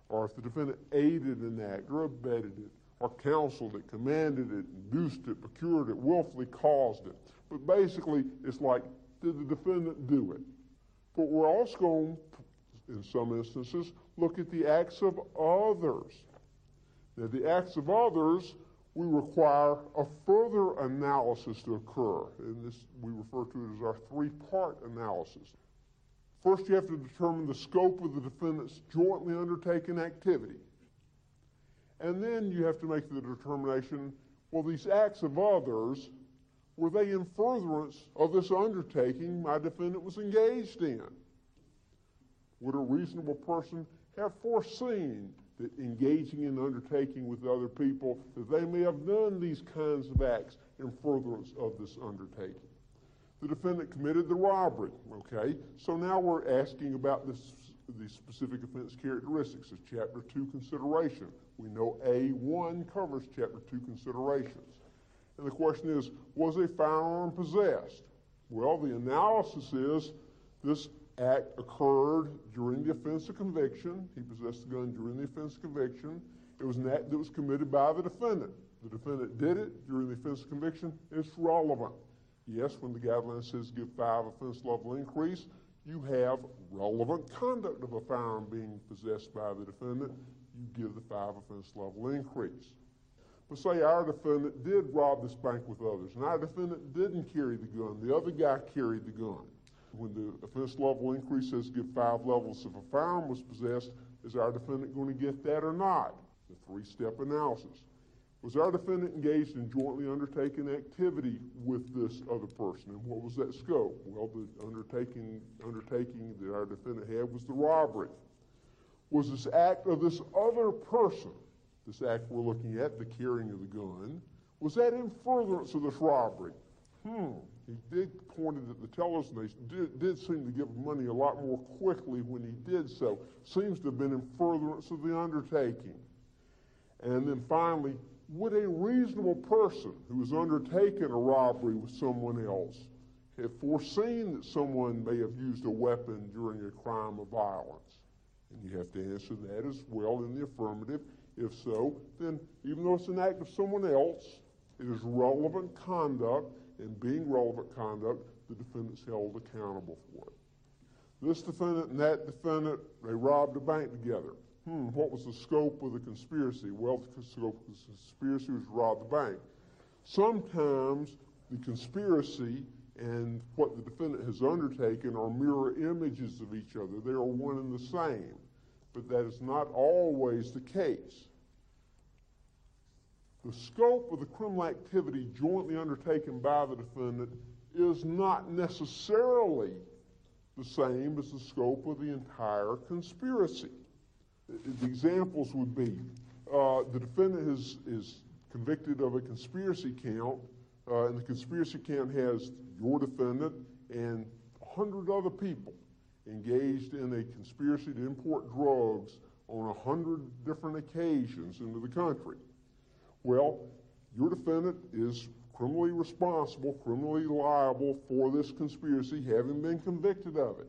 or if the defendant aided an act, or abetted it, or counseled it, commanded it, induced it, procured it, willfully caused it. But basically, it's like, did the defendant do it? But we're also going, in some instances, look at the acts of others. Now, the acts of others, we require a further analysis to occur. And this we refer to it as our three-part analysis. First, you have to determine the scope of the defendant's jointly undertaken activity. And then you have to make the determination, well, these acts of others, were they in furtherance of this undertaking my defendant was engaged in? Would a reasonable person have foreseen that engaging in undertaking with other people, that they may have done these kinds of acts in furtherance of this undertaking? The defendant committed the robbery, okay? So now we're asking about this, the specific offense characteristics of Chapter 2 consideration. We know A1 covers Chapter 2 considerations. And the question is, was a firearm possessed? Well, the analysis is this act occurred during the offense of conviction. He possessed the gun during the offense of conviction. It was an act that was committed by the defendant. The defendant did it during the offense of conviction. It's relevant. Yes, when the guideline says give five offense level increase, you have relevant conduct of a firearm being possessed by the defendant. You give the five offense level increase. But say our defendant did rob this bank with others, and our defendant didn't carry the gun. The other guy carried the gun. When the offense level increase says give five levels, if a firearm was possessed, is our defendant going to get that or not? The three step analysis. Was our defendant engaged in jointly undertaken activity with this other person? And what was that scope? Well, the undertaking, undertaking that our defendant had was the robbery. Was this act of this other person, this act we're looking at, the carrying of the gun, was that in furtherance of this robbery? Hmm. He did pointed that the tellers and they did, did seem to give money a lot more quickly when he did so. Seems to have been in furtherance of the undertaking. And then finally, would a reasonable person who has undertaken a robbery with someone else have foreseen that someone may have used a weapon during a crime of violence? And you have to answer that as well in the affirmative. If so, then even though it's an act of someone else, it is relevant conduct, and being relevant conduct, the defendant's held accountable for it. This defendant and that defendant, they robbed a bank together. Hmm, what was the scope of the conspiracy? Well, the scope of the conspiracy was to rob the bank. Sometimes the conspiracy and what the defendant has undertaken are mirror images of each other. They are one and the same. But that is not always the case. The scope of the criminal activity jointly undertaken by the defendant is not necessarily the same as the scope of the entire conspiracy. The examples would be uh, the defendant is, is convicted of a conspiracy count, uh, and the conspiracy count has your defendant and 100 other people engaged in a conspiracy to import drugs on hundred different occasions into the country. Well, your defendant is criminally responsible, criminally liable for this conspiracy, having been convicted of it.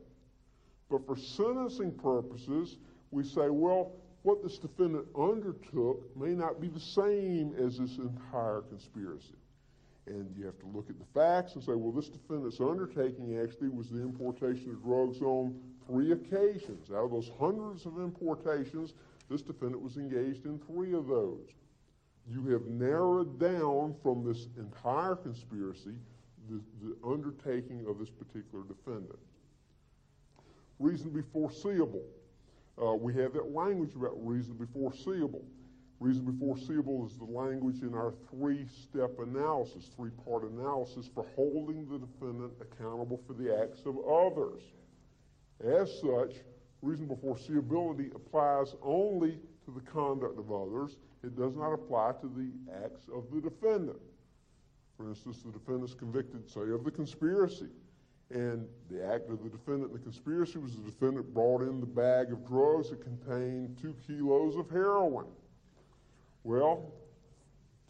But for sentencing purposes, we say, well, what this defendant undertook may not be the same as this entire conspiracy. And you have to look at the facts and say, well, this defendant's undertaking actually was the importation of drugs on three occasions. Out of those hundreds of importations, this defendant was engaged in three of those. You have narrowed down from this entire conspiracy the, the undertaking of this particular defendant. Reasonably foreseeable. Uh, we have that language about reasonably foreseeable. Reasonably foreseeable is the language in our three step analysis, three part analysis for holding the defendant accountable for the acts of others. As such, reasonable foreseeability applies only to the conduct of others, it does not apply to the acts of the defendant. For instance, the defendant is convicted, say, of the conspiracy. And the act of the defendant in the conspiracy was the defendant brought in the bag of drugs that contained two kilos of heroin. Well,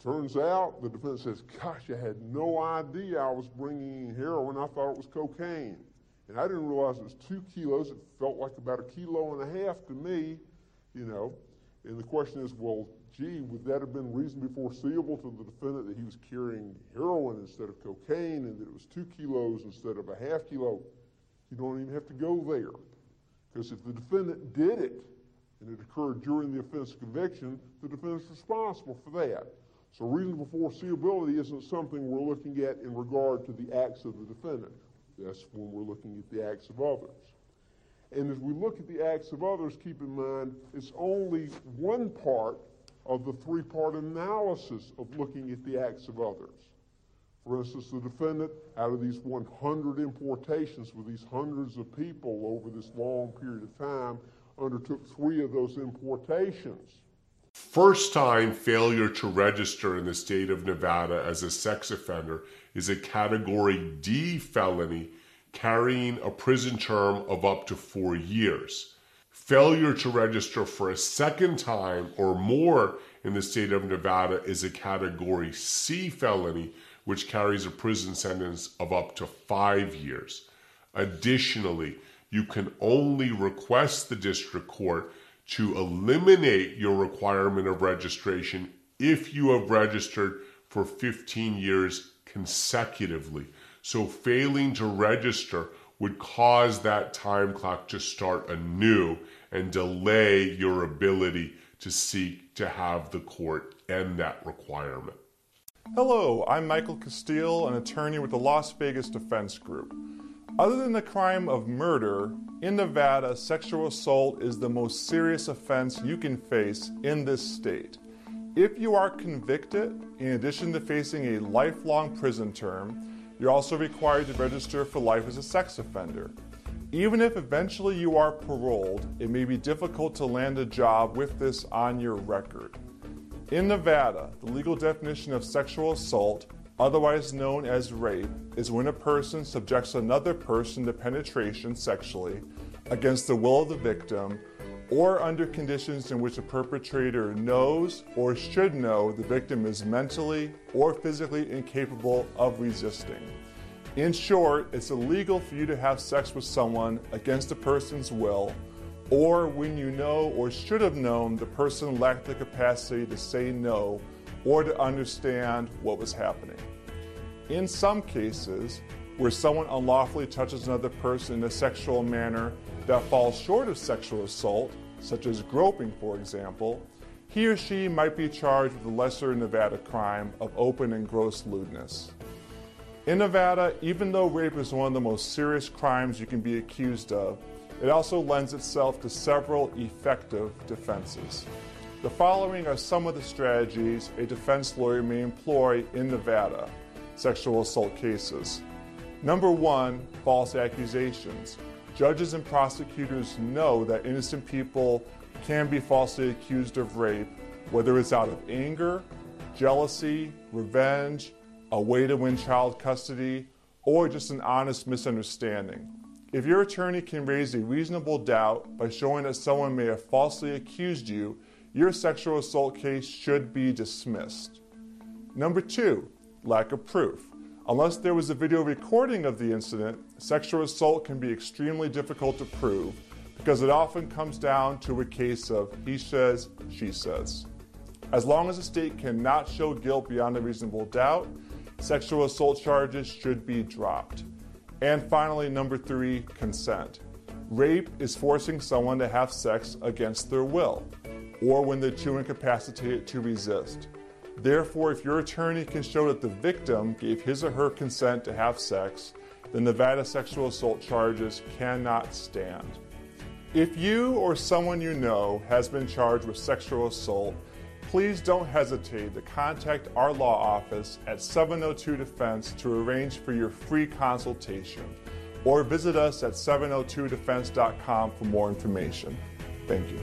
turns out the defendant says, Gosh, I had no idea I was bringing in heroin. I thought it was cocaine. And I didn't realize it was two kilos. It felt like about a kilo and a half to me, you know. And the question is, well, gee, would that have been reasonably foreseeable to the defendant that he was carrying heroin instead of cocaine and that it was two kilos instead of a half kilo? You don't even have to go there. Because if the defendant did it and it occurred during the offense conviction, the defendant's responsible for that. So reasonable foreseeability isn't something we're looking at in regard to the acts of the defendant. That's when we're looking at the acts of others. And as we look at the acts of others, keep in mind it's only one part of the three part analysis of looking at the acts of others. For instance, the defendant, out of these 100 importations with these hundreds of people over this long period of time, undertook three of those importations. First time failure to register in the state of Nevada as a sex offender is a category D felony carrying a prison term of up to four years. Failure to register for a second time or more in the state of Nevada is a category C felony, which carries a prison sentence of up to five years. Additionally, you can only request the district court to eliminate your requirement of registration if you have registered for 15 years consecutively. So, failing to register would cause that time clock to start anew and delay your ability to seek to have the court end that requirement. Hello, I'm Michael Castile, an attorney with the Las Vegas Defense Group. Other than the crime of murder, in Nevada, sexual assault is the most serious offense you can face in this state. If you are convicted, in addition to facing a lifelong prison term, you're also required to register for life as a sex offender. Even if eventually you are paroled, it may be difficult to land a job with this on your record. In Nevada, the legal definition of sexual assault, otherwise known as rape, is when a person subjects another person to penetration sexually against the will of the victim or under conditions in which the perpetrator knows or should know the victim is mentally or physically incapable of resisting. In short, it's illegal for you to have sex with someone against a person's will or when you know or should have known the person lacked the capacity to say no or to understand what was happening. In some cases, where someone unlawfully touches another person in a sexual manner that falls short of sexual assault, such as groping, for example, he or she might be charged with the lesser Nevada crime of open and gross lewdness. In Nevada, even though rape is one of the most serious crimes you can be accused of, it also lends itself to several effective defenses. The following are some of the strategies a defense lawyer may employ in Nevada sexual assault cases. Number one, false accusations. Judges and prosecutors know that innocent people can be falsely accused of rape, whether it's out of anger, jealousy, revenge, a way to win child custody, or just an honest misunderstanding. If your attorney can raise a reasonable doubt by showing that someone may have falsely accused you, your sexual assault case should be dismissed. Number two, lack of proof. Unless there was a video recording of the incident, sexual assault can be extremely difficult to prove because it often comes down to a case of he says, she says. As long as the state cannot show guilt beyond a reasonable doubt, sexual assault charges should be dropped. And finally, number three, consent. Rape is forcing someone to have sex against their will, or when they're too incapacitated to resist. Therefore, if your attorney can show that the victim gave his or her consent to have sex, the Nevada sexual assault charges cannot stand. If you or someone you know has been charged with sexual assault, please don't hesitate to contact our law office at 702 Defense to arrange for your free consultation or visit us at 702defense.com for more information. Thank you.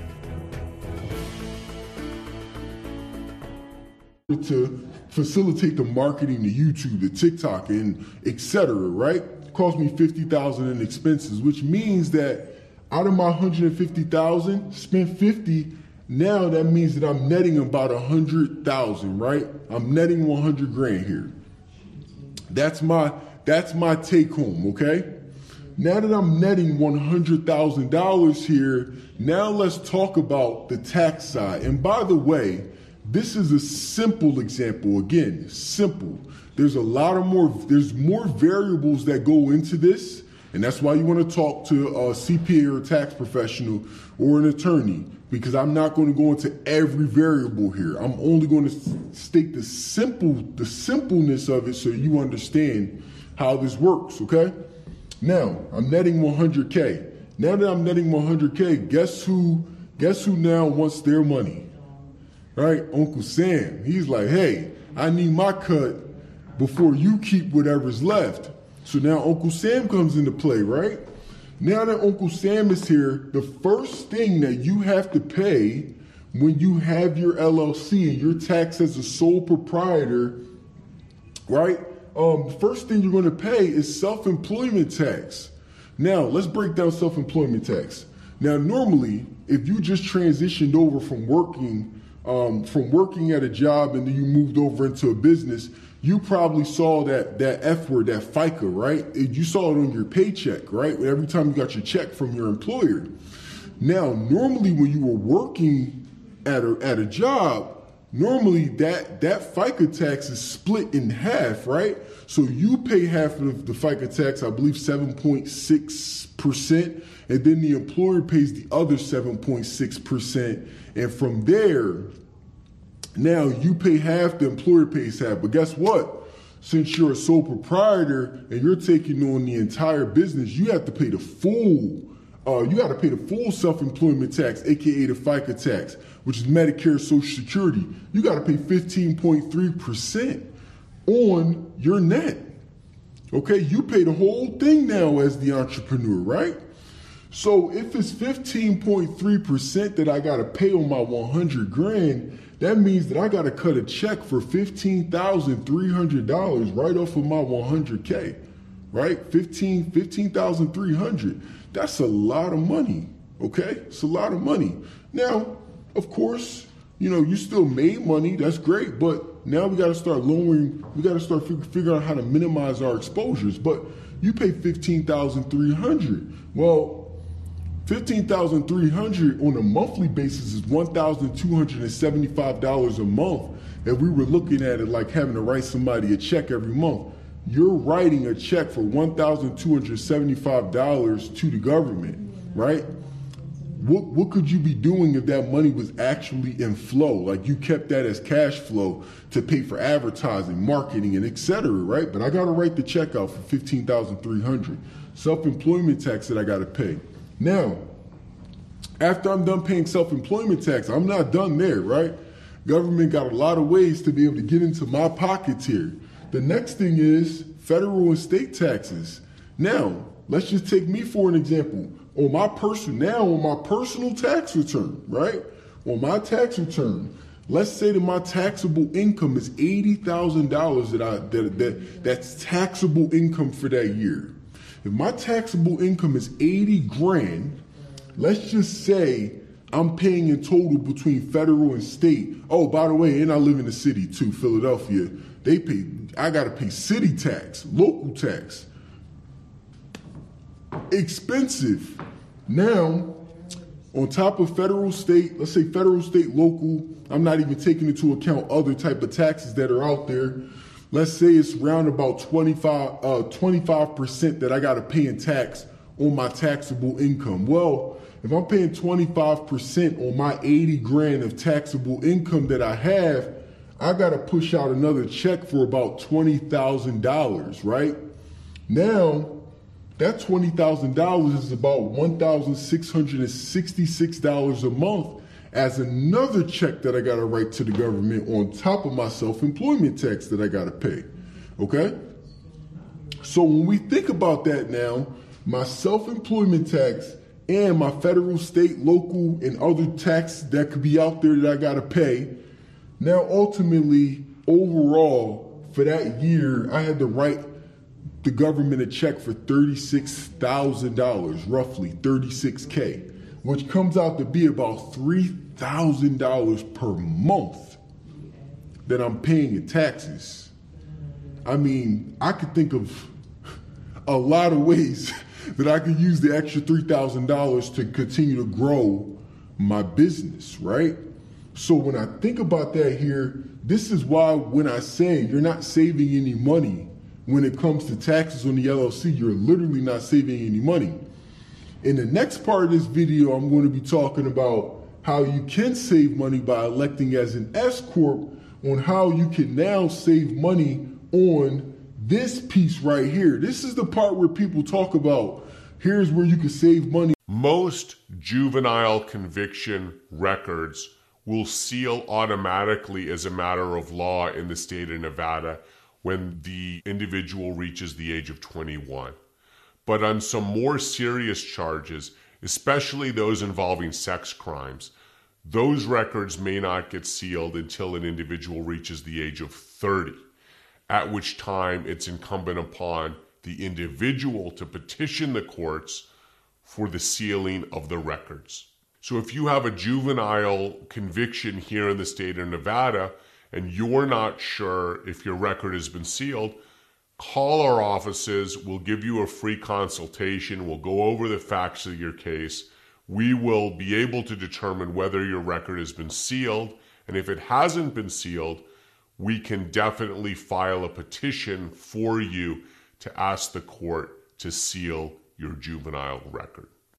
to facilitate the marketing to YouTube, to TikTok, and etc. Right? Cost me fifty thousand in expenses, which means that out of my hundred fifty thousand, spent fifty. Now that means that I'm netting about a hundred thousand. Right? I'm netting one hundred grand here. That's my that's my take home. Okay. Now that I'm netting one hundred thousand dollars here, now let's talk about the tax side. And by the way this is a simple example. Again, simple. There's a lot of more, there's more variables that go into this. And that's why you want to talk to a CPA or a tax professional or an attorney because I'm not going to go into every variable here. I'm only going to state the simple, the simpleness of it so you understand how this works, okay? Now, I'm netting 100K. Now that I'm netting 100K, guess who, guess who now wants their money? right? Uncle Sam. He's like, hey, I need my cut before you keep whatever's left. So now Uncle Sam comes into play, right? Now that Uncle Sam is here, the first thing that you have to pay when you have your LLC and you're taxed as a sole proprietor, right? Um, first thing you're going to pay is self-employment tax. Now let's break down self-employment tax. Now normally, if you just transitioned over from working um, from working at a job and then you moved over into a business, you probably saw that that F word, that FICA, right? You saw it on your paycheck, right? Every time you got your check from your employer. Now, normally when you were working at a at a job, normally that that FICA tax is split in half, right? So you pay half of the FICA tax, I believe 7.6%, and then the employer pays the other 7.6%. And from there, now you pay half, the employer pays half. But guess what? Since you're a sole proprietor and you're taking on the entire business, you have to pay the full. Uh, you got to pay the full self-employment tax, aka the FICA tax, which is Medicare, Social Security. You got to pay 15.3 percent on your net. Okay, you pay the whole thing now as the entrepreneur, right? So if it's 15.3% that I got to pay on my 100 grand, that means that I got to cut a check for $15,300 right off of my 100K, right? 15, 15,300. That's a lot of money, okay? It's a lot of money. Now, of course, you know, you still made money. That's great. But now we got to start lowering, we got to start fig- figuring out how to minimize our exposures. But you pay 15,300. Well, 15,300 on a monthly basis is $1,275 a month. If we were looking at it like having to write somebody a check every month, you're writing a check for $1,275 to the government, right? What, what could you be doing if that money was actually in flow? Like you kept that as cash flow to pay for advertising, marketing, and etc. Right? But I got to write the check out for fifteen thousand three hundred. Self-employment tax that I got to pay. Now, after I'm done paying self-employment tax, I'm not done there, right? Government got a lot of ways to be able to get into my pockets here. The next thing is federal and state taxes. Now, let's just take me for an example. On my personal now on my personal tax return, right? On my tax return, let's say that my taxable income is eighty thousand dollars that I that, that that's taxable income for that year. If my taxable income is 80 grand, let's just say I'm paying in total between federal and state. Oh, by the way, and I live in the city too, Philadelphia. They pay, I gotta pay city tax, local tax. Expensive. Now, on top of federal, state, let's say federal, state, local, I'm not even taking into account other type of taxes that are out there. Let's say it's around about 25, uh, 25% that I got to pay in tax on my taxable income. Well, if I'm paying 25% on my 80 grand of taxable income that I have, I got to push out another check for about $20,000, right? Now, that $20,000 is about $1,666 a month as another check that I got to write to the government on top of my self employment tax that I got to pay. Okay? So when we think about that now, my self employment tax and my federal, state, local, and other tax that could be out there that I got to pay, now ultimately, overall, for that year, I had to write the government a check for $36,000, roughly 36K, which comes out to be about $3,000 per month that I'm paying in taxes. I mean, I could think of a lot of ways that I could use the extra $3,000 to continue to grow my business, right? So when I think about that here, this is why when I say you're not saving any money when it comes to taxes on the LLC, you're literally not saving any money. In the next part of this video, I'm going to be talking about how you can save money by electing as an S Corp on how you can now save money on this piece right here. This is the part where people talk about here's where you can save money. Most juvenile conviction records will seal automatically as a matter of law in the state of Nevada when the individual reaches the age of 21. But on some more serious charges, especially those involving sex crimes, those records may not get sealed until an individual reaches the age of 30, at which time it's incumbent upon the individual to petition the courts for the sealing of the records. So if you have a juvenile conviction here in the state of Nevada, and you're not sure if your record has been sealed, call our offices. We'll give you a free consultation. We'll go over the facts of your case. We will be able to determine whether your record has been sealed. And if it hasn't been sealed, we can definitely file a petition for you to ask the court to seal your juvenile record.